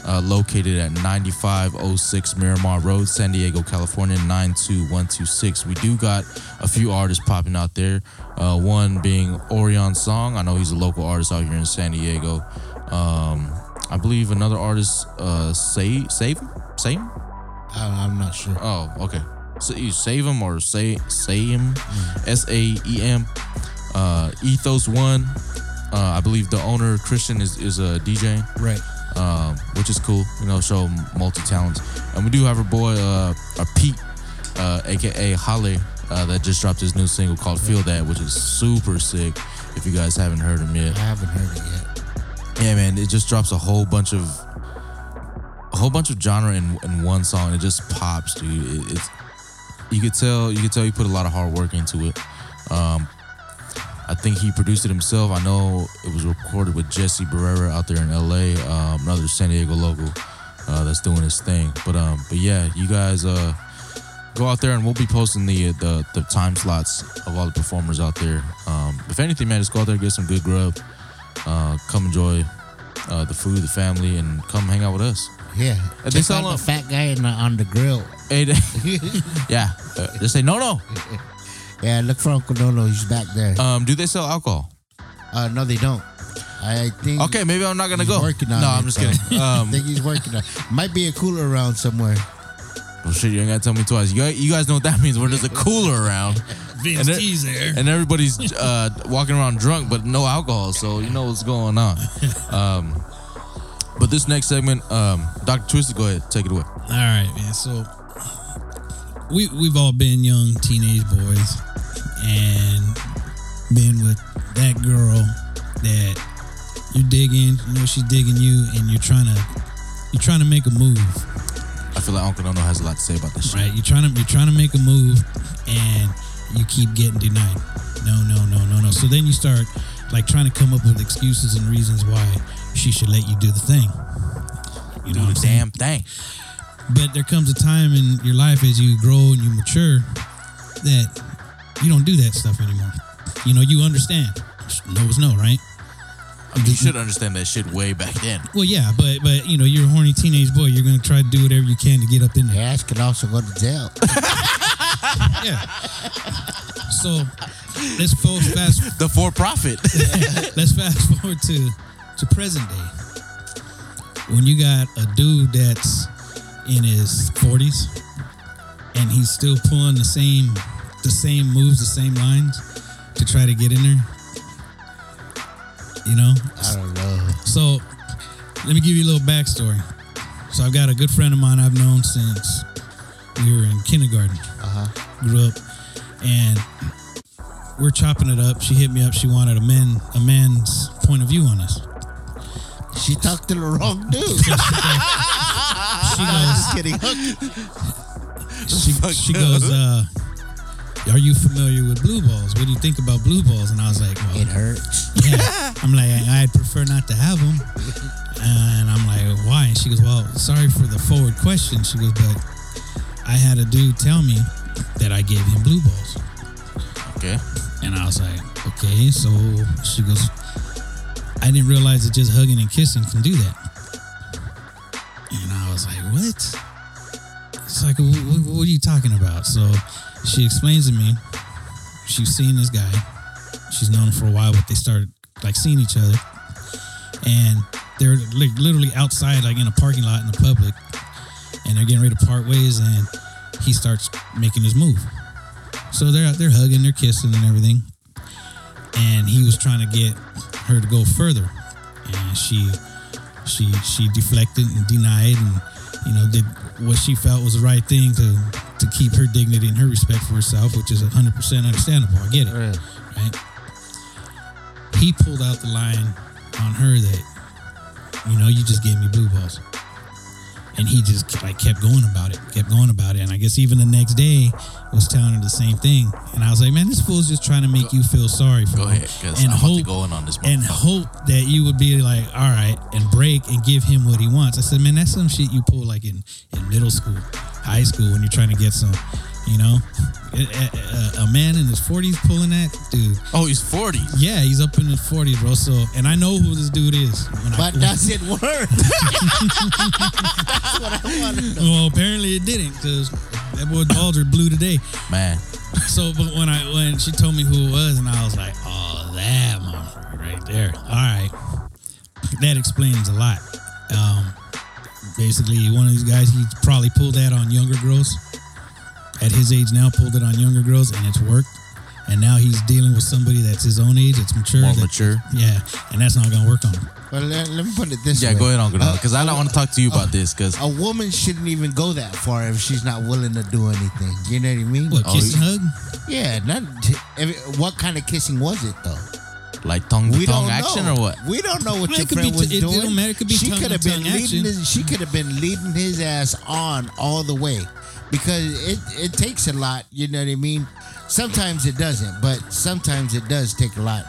[SPEAKER 1] Uh, located at 9506 Miramar Road, San Diego, California 92126. We do got a few artists popping out there. Uh, one being Orion Song. I know he's a local artist out here in San Diego. Um, I believe another artist, uh, Save Save Save.
[SPEAKER 3] I, I'm not sure.
[SPEAKER 1] Oh, okay. So you save him or say say him, S A E M. Uh, Ethos One. Uh, I believe the owner Christian is is a DJ
[SPEAKER 3] Right.
[SPEAKER 1] Um, which is cool. You know, show multi talents. And we do have our boy, uh, uh Pete, uh, aka Holly, uh, that just dropped his new single called "Feel That," which is super sick. If you guys haven't heard him yet,
[SPEAKER 3] I haven't heard it yet.
[SPEAKER 1] yeah, man, it just drops a whole bunch of a whole bunch of genre in, in one song. It just pops, dude. It, it's you could tell you could tell he put a lot of hard work into it. Um, I think he produced it himself. I know it was recorded with Jesse Barrera out there in LA, um, another San Diego local uh, that's doing his thing. But um, but yeah, you guys uh, go out there and we'll be posting the the, the time slots of all the performers out there. Um, if anything, man, just go out there and get some good grub. Uh, come enjoy uh, the food, the family, and come hang out with us.
[SPEAKER 3] Yeah.
[SPEAKER 1] Uh, they
[SPEAKER 3] Check
[SPEAKER 1] sell
[SPEAKER 3] the fat guy the, on the grill.
[SPEAKER 1] Hey, they- <laughs> yeah, uh, <laughs> just say no, no. <laughs>
[SPEAKER 3] Yeah, look for Uncle Nolo. He's back there.
[SPEAKER 1] Um, do they sell alcohol?
[SPEAKER 3] Uh, no, they don't. I think.
[SPEAKER 1] Okay, maybe I'm not gonna
[SPEAKER 3] he's
[SPEAKER 1] go.
[SPEAKER 3] Working on
[SPEAKER 1] no,
[SPEAKER 3] it,
[SPEAKER 1] I'm just
[SPEAKER 3] though.
[SPEAKER 1] kidding.
[SPEAKER 3] I
[SPEAKER 1] Um, <laughs>
[SPEAKER 3] think he's working on. Might be a cooler around somewhere.
[SPEAKER 1] well, shit, you ain't gotta tell me twice. You guys, you guys know what that <laughs> means. Where there's a cooler around,
[SPEAKER 2] Vince
[SPEAKER 1] And it-
[SPEAKER 2] T's there.
[SPEAKER 1] and everybody's uh, walking around drunk, but no alcohol, so you know what's going on. <laughs> Um, but this next segment, um, Dr. Twisted, go ahead, take it away.
[SPEAKER 2] All right, man. So we we've all been young teenage boys and been with that girl that you're digging, you know she's digging you, and you're trying to you're trying to make a move,
[SPEAKER 1] I feel like Uncle Nono has a lot to say about this shit.
[SPEAKER 2] right? You're trying to you're trying to make a move, and you keep getting denied. No, no, no, no, no. So then you start like trying to come up with excuses and reasons why she should let you do the thing. You know
[SPEAKER 1] Do
[SPEAKER 2] what I'm
[SPEAKER 1] the
[SPEAKER 2] saying?
[SPEAKER 1] damn thing.
[SPEAKER 2] But there comes a time in your life as you grow and you mature that you don't do that stuff anymore. You know, you understand. No is no, right?
[SPEAKER 1] I mean, you should understand that shit way back then.
[SPEAKER 2] Well, yeah, but but you know, you're a horny teenage boy. You're gonna try to do whatever you can to get up in there.
[SPEAKER 3] Your ass could also go to jail. <laughs>
[SPEAKER 2] Yeah. So let's fo- fast
[SPEAKER 1] The for profit. <laughs>
[SPEAKER 2] let's fast forward to to present day. When you got a dude that's in his 40s and he's still pulling the same the same moves, the same lines to try to get in there. You know?
[SPEAKER 3] I don't know.
[SPEAKER 2] So let me give you a little backstory. So I've got a good friend of mine I've known since we were in kindergarten.
[SPEAKER 3] Uh huh.
[SPEAKER 2] Grew up and we're chopping it up. She hit me up. She wanted a man a man's point of view on this.
[SPEAKER 3] She talked to the wrong dude. <laughs>
[SPEAKER 2] She goes, <laughs>
[SPEAKER 3] Just kidding.
[SPEAKER 2] she, <laughs> she goes, uh, are you familiar with blue balls? What do you think about blue balls? And I was like, well,
[SPEAKER 3] It hurts.
[SPEAKER 2] yeah. I'm like, I'd prefer not to have them. And I'm like, why? And she goes, well, sorry for the forward question. She goes, but I had a dude tell me that I gave him blue balls.
[SPEAKER 1] okay.
[SPEAKER 2] And I was like, okay. So she goes, I didn't realize that just hugging and kissing can do that. And I was like, what? It's like, what, what are you talking about? So she explains to me, she's seen this guy. She's known him for a while, but they started like seeing each other. And they're like literally outside, like in a parking lot in the public. And they're getting ready to part ways. And he starts making his move. So they're out there hugging, they're kissing and everything. And he was trying to get her to go further. and she she she deflected and denied and you know did what she felt was the right thing to to keep her dignity and her respect for herself, which is 100% understandable. I get it,
[SPEAKER 3] Right.
[SPEAKER 2] right? He pulled out the line on her that you know you just gave me blue balls. And he just like kept going about it, kept going about it, and I guess even the next day was telling her the same thing. And I was like, man, this fool's just trying to make you feel sorry for
[SPEAKER 1] Go
[SPEAKER 2] him
[SPEAKER 1] ahead,
[SPEAKER 2] and
[SPEAKER 1] I'm
[SPEAKER 2] hope
[SPEAKER 1] go in on this.
[SPEAKER 2] and hope that you would be like, all right, and break and give him what he wants. I said, man, that's some shit you pull like in, in middle school, high school when you're trying to get some, you know, a, a- a man in his 40s pulling that, dude.
[SPEAKER 1] Oh, he's 40.
[SPEAKER 2] Yeah, he's up in his 40s, bro. So, and I know who this dude is. When I-
[SPEAKER 3] But does it work? <laughs> That's what I want to know.
[SPEAKER 2] well, apparently it didn't because that boy Baldr blew today.
[SPEAKER 1] Man.
[SPEAKER 2] So, but when I when she told me who it was, and I was like, oh, that motherfucker right there. All right, that explains a lot. Um, basically, one of these guys, he probably pulled that on younger girls. At his age now, pulled it on younger girls, and it's worked. And now he's dealing with somebody that's his own age, that's mature.
[SPEAKER 1] More
[SPEAKER 2] that-
[SPEAKER 1] mature.
[SPEAKER 2] Yeah, and that's not gonna work on him.
[SPEAKER 3] Well, let, let me put it this way.
[SPEAKER 1] Yeah,
[SPEAKER 3] way.
[SPEAKER 1] go ahead, Uncle
[SPEAKER 3] Uh,
[SPEAKER 1] because I don't want to talk to you about this because
[SPEAKER 3] A woman shouldn't even go that far if she's not willing to do anything. You know what I mean?
[SPEAKER 2] What,
[SPEAKER 1] Oh,
[SPEAKER 2] kiss and hug?
[SPEAKER 3] Yeah, not, if- what kind of kissing was it though?
[SPEAKER 1] Like tongue to
[SPEAKER 3] We
[SPEAKER 1] tongue
[SPEAKER 3] don't
[SPEAKER 1] action
[SPEAKER 3] know.
[SPEAKER 1] or what?
[SPEAKER 3] We don't know what
[SPEAKER 2] Well,
[SPEAKER 3] your friend
[SPEAKER 2] be
[SPEAKER 3] was
[SPEAKER 2] t- it- it
[SPEAKER 3] doing.
[SPEAKER 2] don't matter. It could be
[SPEAKER 3] she
[SPEAKER 2] tongue
[SPEAKER 3] could have been leading.
[SPEAKER 2] action.
[SPEAKER 3] His, she could have been leading his ass on all the way, because it it takes a lot. You know what I mean? Sometimes it doesn't, but sometimes it does take a lot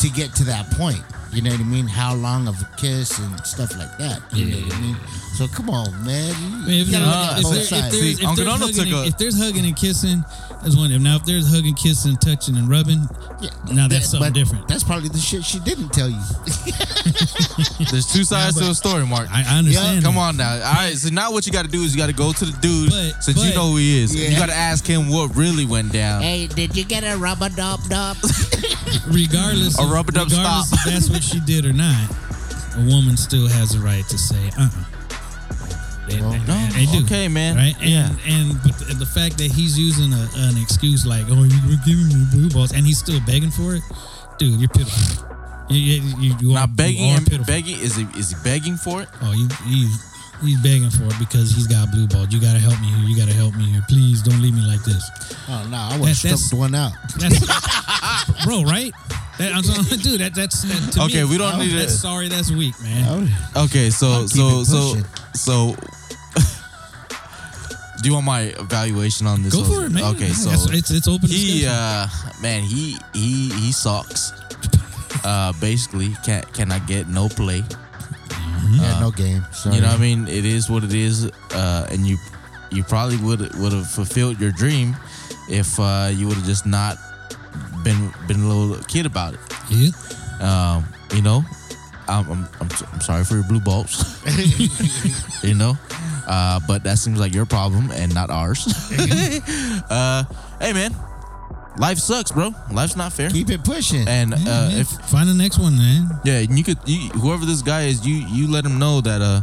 [SPEAKER 3] to get to that point. You know what I mean? How long of a kiss and stuff like that. You know what I mean? So come on, man.
[SPEAKER 2] I mean, if,
[SPEAKER 3] You gotta
[SPEAKER 2] there-
[SPEAKER 3] look at
[SPEAKER 2] if there- if there's,
[SPEAKER 1] See,
[SPEAKER 2] if there's hugging and-
[SPEAKER 1] a-
[SPEAKER 2] if there's hugging and kissing, that's one. Now, if there's hugging, kissing, touching, and rubbing,
[SPEAKER 3] Yeah,
[SPEAKER 2] now that's
[SPEAKER 3] that-
[SPEAKER 2] something different.
[SPEAKER 3] That's probably the shit she didn't tell you. <laughs>
[SPEAKER 1] There's two sides to a story, Mark.
[SPEAKER 2] I, I understand.
[SPEAKER 1] Come on now. All right. So now what you got to do is you got to go to the dude
[SPEAKER 2] But-
[SPEAKER 1] since you know who he is.
[SPEAKER 3] Yeah.
[SPEAKER 1] You got to ask him what really went down.
[SPEAKER 3] hey, did you get a rubber dub dub? <laughs>
[SPEAKER 2] Regardless,
[SPEAKER 1] A
[SPEAKER 2] of,
[SPEAKER 1] rubber dub stop.
[SPEAKER 2] if that's what she did or not, a woman still has the right to say, "Uh, uh they,
[SPEAKER 3] Well,
[SPEAKER 2] they-
[SPEAKER 1] no,
[SPEAKER 2] they do."
[SPEAKER 1] okay, man.
[SPEAKER 2] Right? And,
[SPEAKER 1] Yeah.
[SPEAKER 2] And but the, the fact that he's using a, an excuse like, "Oh, you were giving me blue balls," and he's still begging for it, dude, you're pitiful. You, you, you, you
[SPEAKER 1] Now
[SPEAKER 2] are,
[SPEAKER 1] begging
[SPEAKER 2] you are
[SPEAKER 1] him,
[SPEAKER 2] pitiful.
[SPEAKER 1] begging is he is he begging for it?
[SPEAKER 2] Oh, he, he's he's begging for it because he's got blue balls. You gotta help me here. You gotta help me here. Please don't leave me like this.
[SPEAKER 3] Oh no, I would have
[SPEAKER 2] That's- that's-
[SPEAKER 3] stumped one out.
[SPEAKER 2] That's <laughs> bro, right? That, I'm sorry, dude. That that's that, to
[SPEAKER 1] Okay,
[SPEAKER 2] me,
[SPEAKER 1] we don't need that.
[SPEAKER 2] sorry. That's weak, man.
[SPEAKER 1] Okay, so so so so. Do you want my evaluation on this?
[SPEAKER 2] Go for it, man.
[SPEAKER 1] Okay, so
[SPEAKER 2] It's- it's it's open.
[SPEAKER 1] he
[SPEAKER 2] discussion.
[SPEAKER 1] uh man he he he sucks. <laughs> Uh, basically can't cannot get no play.
[SPEAKER 3] yeah, no game. Sorry.
[SPEAKER 1] You know what I mean? It is what it is. Uh, and you you probably would would have fulfilled your dream if uh, you would have just not been been a little kid about it.
[SPEAKER 2] yeah.
[SPEAKER 1] Um, you know, I'm, I'm, I'm, I'm sorry for your blue balls. <laughs> <laughs> you know, uh, but that seems like your problem and not ours. <laughs> uh, hey man, life sucks, bro. Life's not fair.
[SPEAKER 3] Keep it pushing.
[SPEAKER 1] And uh,
[SPEAKER 2] Yeah,
[SPEAKER 1] if
[SPEAKER 2] find the next one, man.
[SPEAKER 1] yeah, and you could you, whoever this guy is, you you let him know that uh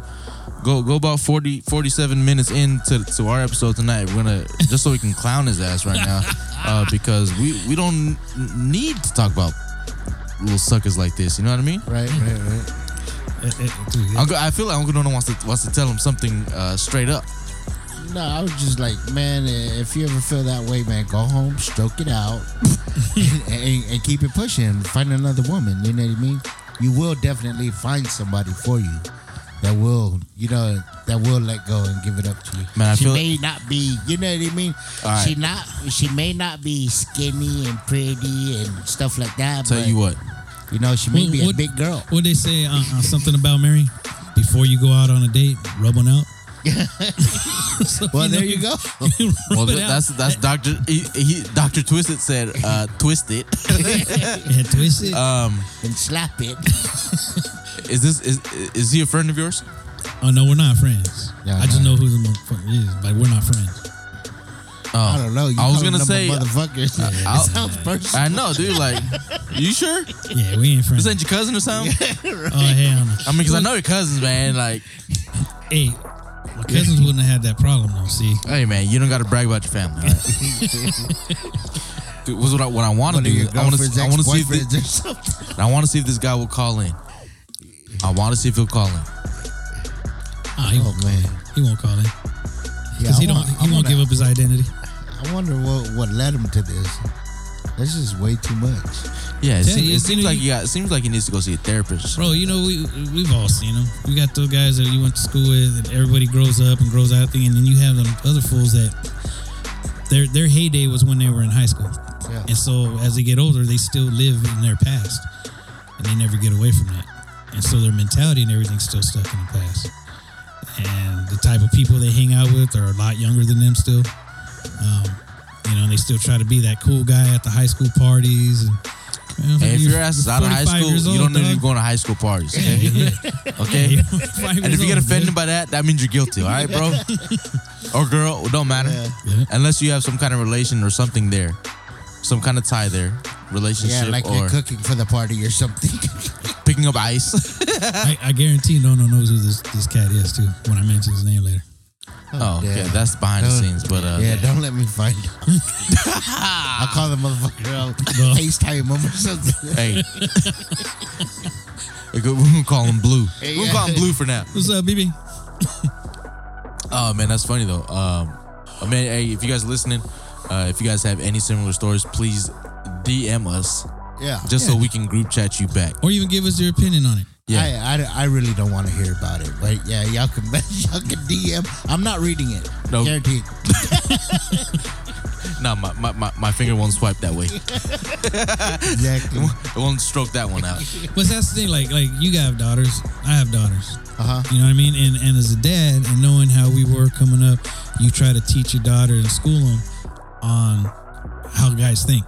[SPEAKER 1] go go about 40 47 minutes into to our episode tonight. We're gonna just so we can clown his ass right now. Uh <laughs> because we we don't n- need to talk about little suckers like this, you know what I mean?
[SPEAKER 3] right, right, right. <laughs>
[SPEAKER 1] Uncle, I feel like Uncle Dono wants to wants to tell him something uh, straight up.
[SPEAKER 3] No, I was just like, man, if you ever feel that way, man, go home, stroke it out, <laughs> and, and, keep it pushing. Find another woman. You know what I mean? You will definitely find somebody for you that will, you know, that will let go and give it up to you.
[SPEAKER 1] Man, I
[SPEAKER 3] she may not be, you know what I mean?
[SPEAKER 1] Right.
[SPEAKER 3] She not, she may not be skinny and pretty and stuff like that.
[SPEAKER 1] Tell
[SPEAKER 3] but,
[SPEAKER 1] you what,
[SPEAKER 3] you know, she may
[SPEAKER 2] What-
[SPEAKER 3] be a
[SPEAKER 2] what-
[SPEAKER 3] big girl.
[SPEAKER 2] What they say? Uh, uh, something about Mary before you go out on a date, rub one out. So, <laughs>
[SPEAKER 3] Well,
[SPEAKER 2] know,
[SPEAKER 3] there you go. <laughs>
[SPEAKER 2] rub
[SPEAKER 1] well
[SPEAKER 2] it out.
[SPEAKER 1] that's that's Doctor he, he Doctor Twisted said uh, twist it. <laughs>
[SPEAKER 2] yeah, twist it.
[SPEAKER 1] Um,
[SPEAKER 3] and slap it.
[SPEAKER 1] is this is is he a friend of yours?
[SPEAKER 2] oh no, we're not friends.
[SPEAKER 3] Yeah,
[SPEAKER 2] I just
[SPEAKER 3] no.
[SPEAKER 2] know who the motherfucker is, but we're not friends.
[SPEAKER 1] Oh,
[SPEAKER 3] I don't know. You
[SPEAKER 1] I was gonna say.
[SPEAKER 3] Uh, motherfuckers. <laughs>
[SPEAKER 1] I'll-
[SPEAKER 3] it uh, sounds personal.
[SPEAKER 1] I know, dude. Like, you sure?
[SPEAKER 2] Yeah, we ain't friends.
[SPEAKER 1] This ain't your cousin or something? <laughs>
[SPEAKER 2] oh hell no.
[SPEAKER 1] I mean, because I know your cousins, man. Like,
[SPEAKER 2] Hey, my cousins wouldn't have had that problem though. See,
[SPEAKER 1] hey, man, you don't got to brag about your family. All right? <laughs> Dude, what's what I, what I want to do?
[SPEAKER 3] your
[SPEAKER 1] I want to I want to see if this. I want to see if this guy will call in. I want to see if he'll call in.
[SPEAKER 2] Oh, he
[SPEAKER 3] Oh
[SPEAKER 2] won't.
[SPEAKER 3] man.
[SPEAKER 2] He won't call in
[SPEAKER 3] Yeah,
[SPEAKER 2] because
[SPEAKER 3] I
[SPEAKER 2] he don't.
[SPEAKER 3] want-
[SPEAKER 2] He
[SPEAKER 3] I
[SPEAKER 2] won't
[SPEAKER 3] wanna-
[SPEAKER 2] give up his identity.
[SPEAKER 3] I wonder what what led him to this. This is way too much.
[SPEAKER 1] Yeah, it,
[SPEAKER 2] Tell
[SPEAKER 1] seems,
[SPEAKER 2] you,
[SPEAKER 1] it seems
[SPEAKER 2] know,
[SPEAKER 1] like
[SPEAKER 2] you-
[SPEAKER 1] he got. It seems like he needs to go see a therapist.
[SPEAKER 2] Bro, you know we we've all seen them. We got those guys that you went to school with, and everybody grows up and grows out of thing, and then you have them other fools that their their heyday was when they were in high school,
[SPEAKER 3] Yeah.
[SPEAKER 2] and so as they get older, they still live in their past, and they never get away from that, and so their mentality and everything's still stuck in the past. And the type of people they hang out with are a lot younger than them still. Um, you know, and they still try to be that cool guy at the high school parties. And, you
[SPEAKER 1] Hey, if
[SPEAKER 2] you're-
[SPEAKER 1] your ass is out of high school,
[SPEAKER 2] years
[SPEAKER 1] you don't need to
[SPEAKER 2] dog.
[SPEAKER 1] go to high school parties. <laughs> Okay.
[SPEAKER 2] yeah.
[SPEAKER 1] okay.
[SPEAKER 2] Yeah,
[SPEAKER 1] And if you get offended
[SPEAKER 2] dude.
[SPEAKER 1] by that, that means you're guilty. All right, bro. <laughs> or girl, it don't matter.
[SPEAKER 2] Yeah.
[SPEAKER 1] Unless you have some kind of relation or something there, some kind of tie there, relationship,
[SPEAKER 3] Yeah, like
[SPEAKER 1] or
[SPEAKER 3] you're cooking for the party or something. <laughs>
[SPEAKER 1] picking up ice.
[SPEAKER 2] I, I guarantee Nono knows who this, this cat is too when I mention his name later.
[SPEAKER 1] Oh, okay,
[SPEAKER 3] damn.
[SPEAKER 1] that's behind the
[SPEAKER 3] Don't-
[SPEAKER 1] scenes. But uh,
[SPEAKER 3] yeah, don't let me find him. <laughs> I'll call the motherfucker out.
[SPEAKER 2] No.
[SPEAKER 3] FaceTime him or something.
[SPEAKER 1] hey, <laughs> we go- we're gonna call him Blue.
[SPEAKER 3] Hey,
[SPEAKER 1] We're
[SPEAKER 3] yeah.
[SPEAKER 1] gonna call him Blue for now.
[SPEAKER 2] What's up, BB? <laughs>
[SPEAKER 1] Oh man, that's funny though. Um, I mean, hey, if you guys are listening, uh, if you guys have any similar stories, please DM us
[SPEAKER 3] Yeah.
[SPEAKER 1] just so we can group chat you back.
[SPEAKER 2] Or even give us your opinion on it.
[SPEAKER 1] Yeah.
[SPEAKER 3] I, I, I really don't want to hear about it, but yeah, y'all can <laughs> y'all can DM. I'm not reading it.
[SPEAKER 1] No.
[SPEAKER 3] Guaranteed. <laughs>
[SPEAKER 1] No, my, my, my, my finger won't swipe that way. <laughs>
[SPEAKER 3] Exactly.
[SPEAKER 1] It won't stroke that one out.
[SPEAKER 2] But that's the thing, like like you have daughters, I have daughters.
[SPEAKER 3] Uh huh.
[SPEAKER 2] You know what I mean? And and as a dad and knowing how we were coming up, you try to teach your daughter and school them on how guys think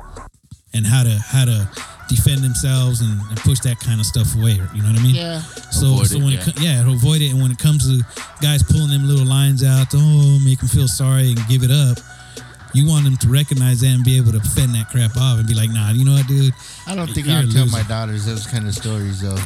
[SPEAKER 2] and how to how to defend themselves and, and push that kind of stuff away. You know what I mean?
[SPEAKER 3] Yeah.
[SPEAKER 2] So,
[SPEAKER 1] Avoid
[SPEAKER 2] so
[SPEAKER 1] it,
[SPEAKER 2] when
[SPEAKER 1] yeah.
[SPEAKER 2] it yeah, avoid it, and when it comes to guys pulling them little lines out, to, oh, make them feel sorry and give it up, you want them to recognize that and be able to fend that crap off and be like, nah, you know what, dude?
[SPEAKER 3] I don't think I'll tell my daughters those kind of stories though.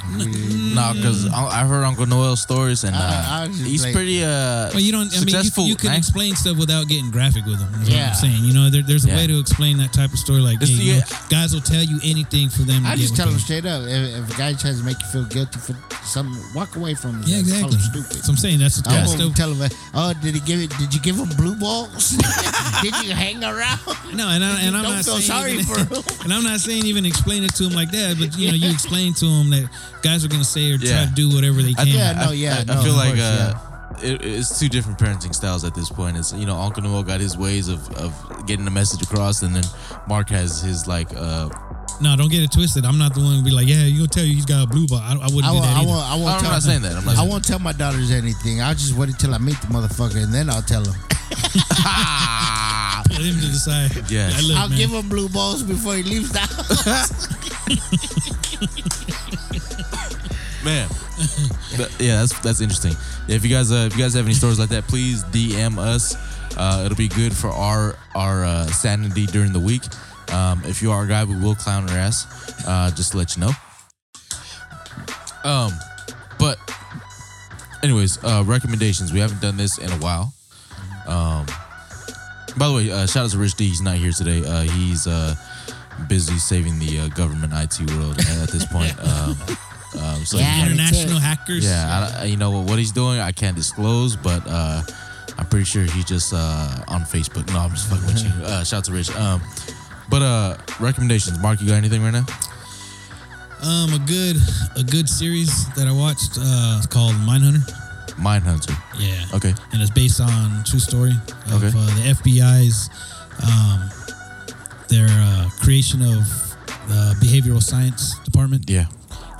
[SPEAKER 1] No, because I've heard Uncle Noel's stories and uh,
[SPEAKER 3] I was just
[SPEAKER 1] he's
[SPEAKER 3] like-
[SPEAKER 1] pretty uh,
[SPEAKER 2] Well, you don't. I mean, you, you can
[SPEAKER 1] man.
[SPEAKER 2] explain stuff without getting graphic with them. Is what
[SPEAKER 3] Yeah.
[SPEAKER 2] I'm saying. You know, there, there's a
[SPEAKER 1] Yeah.
[SPEAKER 2] way to explain that type of story. Like,
[SPEAKER 1] It's
[SPEAKER 2] hey,
[SPEAKER 1] the-
[SPEAKER 2] you know, guys will tell you anything for them. To
[SPEAKER 3] I
[SPEAKER 2] get
[SPEAKER 3] just tell
[SPEAKER 2] they
[SPEAKER 3] them straight up. If, if a guy tries to make you feel guilty for something, walk away from him.
[SPEAKER 2] Yeah,
[SPEAKER 3] Call him
[SPEAKER 2] exactly.
[SPEAKER 3] stupid.
[SPEAKER 2] So I'm saying that's the
[SPEAKER 3] I
[SPEAKER 2] kind of
[SPEAKER 3] won't
[SPEAKER 2] stuff.
[SPEAKER 3] tell him. Oh, did he give it? Did you give him blue balls? <laughs> did you hang around?
[SPEAKER 2] No, and, I, and I'm
[SPEAKER 3] Don't
[SPEAKER 2] not
[SPEAKER 3] feel
[SPEAKER 2] saying
[SPEAKER 3] sorry
[SPEAKER 2] even,
[SPEAKER 3] for <laughs> him.
[SPEAKER 2] and I'm not saying even explain it to him like that, but you know, you explain to him that guys are gonna say or try
[SPEAKER 1] Yeah.
[SPEAKER 2] to do whatever they can.
[SPEAKER 3] Yeah, no,
[SPEAKER 1] I,
[SPEAKER 3] yeah,
[SPEAKER 1] I,
[SPEAKER 3] no,
[SPEAKER 1] I feel
[SPEAKER 3] of
[SPEAKER 1] like
[SPEAKER 3] course,
[SPEAKER 1] uh, it, it's two different parenting styles at this point. It's you know Uncle Noel got his ways of, of getting the message across, and then Mark has his like uh,
[SPEAKER 2] No, don't get it twisted. I'm not the one to be like, yeah, you gonna tell you he's got a blue ball. I, I wouldn't
[SPEAKER 3] I
[SPEAKER 2] do
[SPEAKER 3] won't.
[SPEAKER 2] that
[SPEAKER 3] I
[SPEAKER 2] either.
[SPEAKER 3] won't. I won't
[SPEAKER 1] I'm
[SPEAKER 3] tell.
[SPEAKER 1] not saying that. I'm not
[SPEAKER 3] I
[SPEAKER 1] saying
[SPEAKER 3] won't tell my daughters anything. I'll just wait until I meet the motherfucker and then I'll tell them. <laughs> <laughs>
[SPEAKER 2] Put him to the side.
[SPEAKER 1] Yes.
[SPEAKER 2] I look,
[SPEAKER 3] I'll
[SPEAKER 2] man,
[SPEAKER 3] give him blue balls before he leaves the house. <laughs>
[SPEAKER 1] man. But, yeah, that's that's interesting. Yeah, if you guys uh, if you guys have any stories like that, please DM us. Uh, it'll be good for our our uh, sanity during the week. Um, if you are a guy, we will clown your ass. Uh, just to let you know. Um, but anyways, uh, recommendations. We haven't done this in a while. Um, by the way, uh, shout out to Rich D. He's not here today. Uh, he's uh, busy saving the uh, government IT world at this point. <laughs> Um, um, so
[SPEAKER 3] Yeah.
[SPEAKER 2] international hackers.
[SPEAKER 1] yeah, I, you know what, what he's doing, I can't disclose, but uh, I'm pretty sure he's just uh, on Facebook. No, I'm just fucking with you. <laughs> Uh, shout out to Rich. Um, but uh, recommendations, Mark, you got anything right now?
[SPEAKER 2] Um, a good a good series that I watched. Uh, it's called Mindhunter.
[SPEAKER 1] Mindhunter.
[SPEAKER 2] Yeah.
[SPEAKER 1] Okay.
[SPEAKER 2] and it's based on true story of
[SPEAKER 1] Okay.
[SPEAKER 2] uh, the FBI's um, their uh, creation of the behavioral science department,
[SPEAKER 1] Yeah.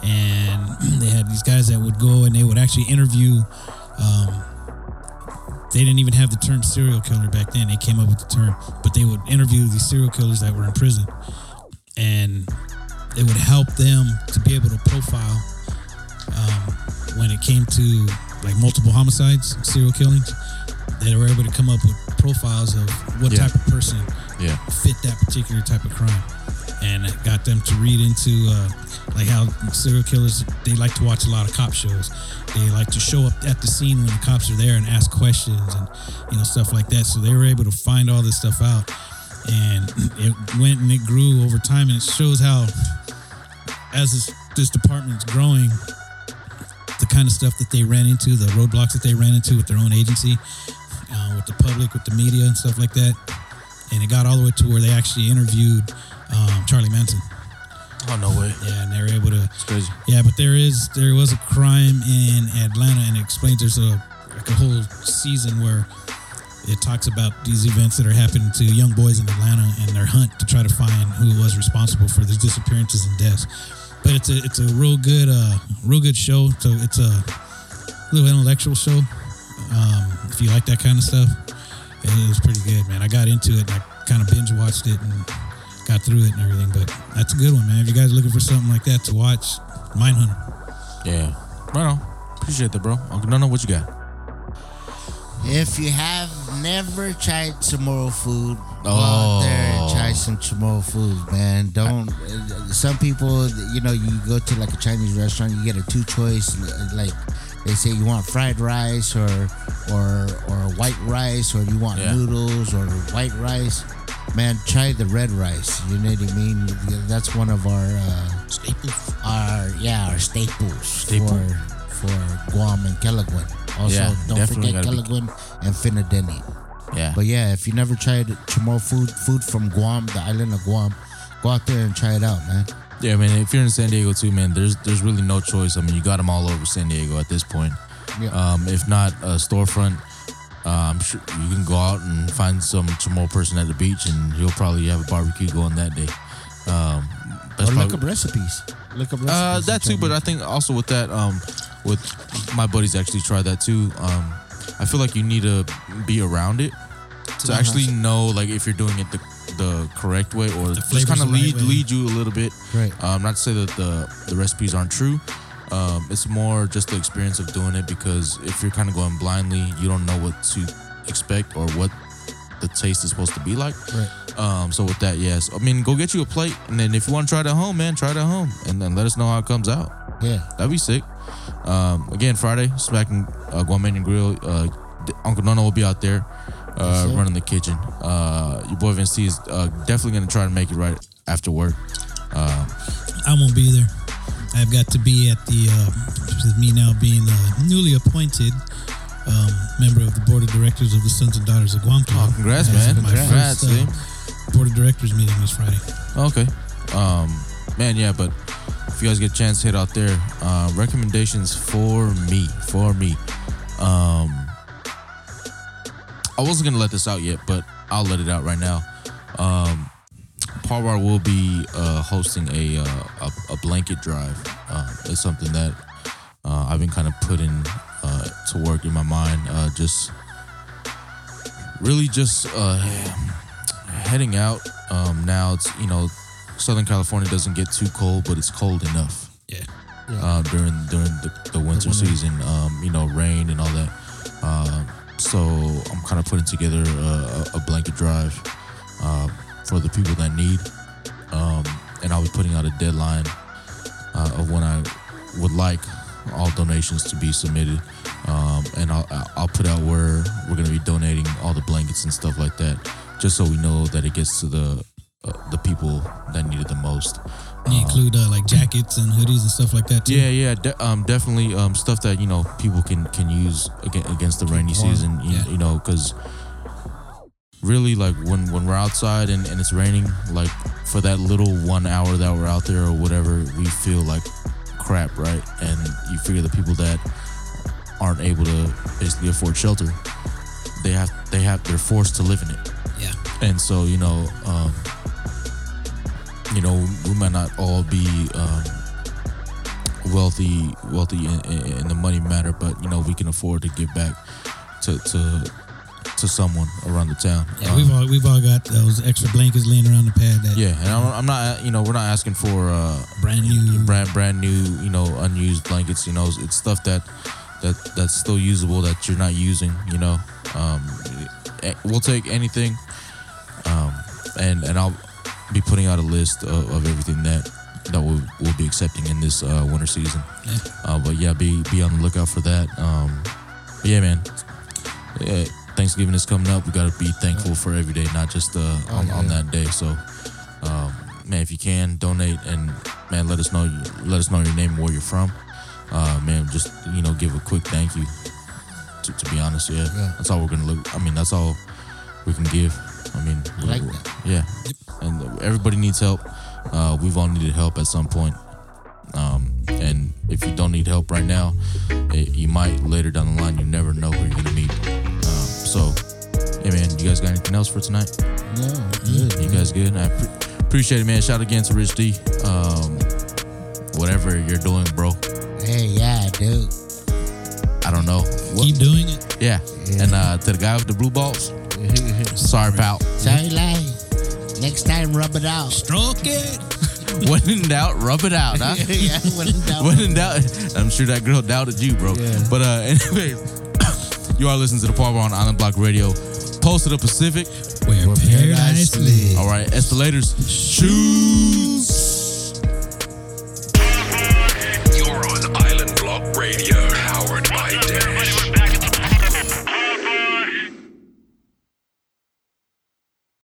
[SPEAKER 2] and <clears throat> they had these guys that would go and they would actually interview. Um, they didn't even have the term serial killer back then. They came up with the term, but they would interview these serial killers that were in prison, and it would help them to be able to profile um, when it came to like multiple homicides, serial killings. They were able to come up with profiles of what
[SPEAKER 1] Yeah.
[SPEAKER 2] type of person
[SPEAKER 1] Yeah.
[SPEAKER 2] fit that particular type of crime, and it got them to read into uh, like how serial killers they like to watch a lot of cop shows. They like to show up at the scene when the cops are there and ask questions and you know stuff like that. So they were able to find all this stuff out, and <clears throat> it went and it grew over time, and it shows how as this this department's growing, the kind of stuff that they ran into, the roadblocks that they ran into with their own agency, uh, with the public, with the media, and stuff like that. And it got all the way to where they actually interviewed um, Charlie Manson.
[SPEAKER 1] Oh no way.
[SPEAKER 2] Yeah, and they were able to
[SPEAKER 1] It's crazy.
[SPEAKER 2] yeah, but there is there was a crime in Atlanta, and it explains there's a like a whole season where it talks about these events that are happening to young boys in Atlanta and their hunt to try to find who was responsible for these disappearances and deaths. But it's a it's a real good uh real good show. So it's a little intellectual show. Um, if you like that kind of stuff, it was pretty good, man. I got into it. And I kind of binge watched it and got through it and everything. But that's a good one, man. If you guys are looking for something like that to watch, Mindhunter.
[SPEAKER 1] Yeah. Right on. Appreciate that, bro. Uncle Nono, what you got?
[SPEAKER 3] If you have never tried Chamorro food,
[SPEAKER 1] Oh.
[SPEAKER 3] out there and try some Chamorro food, man. Don't. Some people, you know, you go to like a Chinese restaurant, you get a two choice. Like they say, you want fried rice or or or white rice, or you want
[SPEAKER 1] Yeah.
[SPEAKER 3] noodles or white rice. Man, try the red rice. You know what I mean? That's one of our uh,
[SPEAKER 2] Staples.
[SPEAKER 3] our yeah our staples
[SPEAKER 1] Staple.
[SPEAKER 3] for for Guam and Kelaguen. Also,
[SPEAKER 1] Yeah,
[SPEAKER 3] don't forget Kelaguen and Finadeni.
[SPEAKER 1] Yeah.
[SPEAKER 3] But yeah, if you never tried Chamorro food food from Guam, the island of Guam, go out there and try it out, man.
[SPEAKER 1] Yeah, man. If you're in San Diego too, man, there's there's really no choice. I mean, you got them all over San Diego at this point.
[SPEAKER 3] Yeah.
[SPEAKER 1] Um, if not a storefront, uh, I'm sure you can go out and find some Chamorro person at the beach, and he'll probably have a barbecue going that day. Um, that's
[SPEAKER 3] or look up recipes. Look up recipes.
[SPEAKER 1] uh, that too, but. I think also with that, um, with my buddies actually tried that too. Um, I feel like you need to be around it to
[SPEAKER 3] Uh-huh.
[SPEAKER 1] actually know, like, if you're doing it the the correct way, or just kind of
[SPEAKER 2] the right
[SPEAKER 1] lead lead you a little bit.
[SPEAKER 3] Right.
[SPEAKER 1] Um, not to say that the the recipes aren't true. Um, it's more just the experience of doing it because if you're kind of going blindly, you don't know what to expect or what the taste is supposed to be like.
[SPEAKER 3] Right.
[SPEAKER 1] Um, so with that, yes, I mean, go get you a plate, and then if you want to try it at home, man, try it at home, and then let us know how it comes out.
[SPEAKER 3] yeah.
[SPEAKER 1] That'd be sick. Um, again, Friday, smacking uh, Guamanian Grill. Uh, Uncle Nono will be out there uh, running the kitchen. Uh, your boy Vince is uh, definitely gonna try to make it right after work. Uh,
[SPEAKER 2] I won't be there. I've got to be at the, uh, with me now being a newly appointed um, member of the board of directors of the Sons and Daughters of Guam Club.
[SPEAKER 1] oh, congrats,
[SPEAKER 2] That's
[SPEAKER 1] man!
[SPEAKER 2] my
[SPEAKER 1] Congrats,
[SPEAKER 2] first, uh, board of directors meeting this Friday.
[SPEAKER 1] Okay. Um, man, yeah, but if you guys get a chance, head out there. Uh, recommendations for me, for me. Um, I wasn't gonna let this out yet, but I'll let it out right now. Um, Parwar will be uh, hosting a, uh, a a blanket drive. Uh, it's something that uh, I've been kind of putting uh, to work in my mind. Uh, just really just uh, heading out. Um, now it's you know Southern California doesn't get too cold, but it's cold enough
[SPEAKER 2] Yeah.
[SPEAKER 1] uh, during during the, the winter season. Um, you know, rain and all that. So I'm kind of putting together a, a blanket drive uh, for the people that need, um, and I'll be putting out a deadline uh, of when I would like all donations to be submitted, um, and I'll I'll put out where we're gonna be donating all the blankets and stuff like that, just so we know that it gets to the uh, the people that need it the most.
[SPEAKER 2] You include uh, like jackets and hoodies and stuff like that too.
[SPEAKER 1] Yeah, yeah, de- um, definitely um, stuff that you know people can can use against, against the rainy season. You,
[SPEAKER 2] yeah.
[SPEAKER 1] you know, because really, like when when we're outside and, and it's raining, like for that little one hour that we're out there or whatever, we feel like crap, right? And you figure the people that aren't able to basically afford shelter, they have they have they're forced to live in it
[SPEAKER 2] Yeah.
[SPEAKER 1] and so you know um you know we might not all be um wealthy wealthy in, in, the money matter but you know we can afford to give back to to to someone around the town
[SPEAKER 2] Yeah,
[SPEAKER 1] Um,
[SPEAKER 2] we've all we've all got those extra blankets laying around the pad that
[SPEAKER 1] yeah and I'm, I'm not you know we're not asking for uh
[SPEAKER 2] brand new.
[SPEAKER 1] brand brand new you know unused blankets you know it's stuff that that that's still usable that you're not using you know um eh, we'll take anything um and and i'll be putting out a list of, of everything that that we'll, we'll be accepting in this uh, winter season
[SPEAKER 2] Yeah.
[SPEAKER 1] uh, but yeah be be on the lookout for that um but yeah man yeah, thanksgiving is coming up we got to be thankful for every day not just uh on, on
[SPEAKER 3] yeah.
[SPEAKER 1] that day so um man if you can donate and man let us know let us know your name and where you're from uh, man, just you know, give a quick thank you. To, to be honest, yeah,
[SPEAKER 3] Yeah.
[SPEAKER 1] that's all we're gonna look. I mean, that's all we can give. I mean,
[SPEAKER 3] I like that.
[SPEAKER 1] yeah, and everybody needs help. Uh, we've all needed help at some point. Um, and if you don't need help right now, it, you might later down the line. You never know who you're gonna meet. Um, so, hey man, you guys got anything else for tonight?
[SPEAKER 3] No, good.
[SPEAKER 1] You guys good? I pre- appreciate it, man. Shout out again to Rich D. Um, whatever you're doing, bro.
[SPEAKER 3] Hey, yeah, dude.
[SPEAKER 1] I don't know. What-
[SPEAKER 2] Keep doing it.
[SPEAKER 1] yeah. And uh, to the guy with the blue balls, sorry, pal.
[SPEAKER 3] Sorry, lie. Next time, rub it out.
[SPEAKER 2] Stroke it. <laughs>
[SPEAKER 1] when in doubt, rub it out. Huh? <laughs>
[SPEAKER 3] yeah, when in doubt,
[SPEAKER 1] when in doubt, I'm sure that girl doubted you, bro.
[SPEAKER 3] Yeah.
[SPEAKER 1] But uh, <laughs> anyways, <coughs> you are listening to the Paul on Island Block Radio, Post of the Pacific.
[SPEAKER 2] Where,
[SPEAKER 3] Where
[SPEAKER 2] paradise
[SPEAKER 3] paradise
[SPEAKER 2] lives.
[SPEAKER 1] All right, escalators, shoes.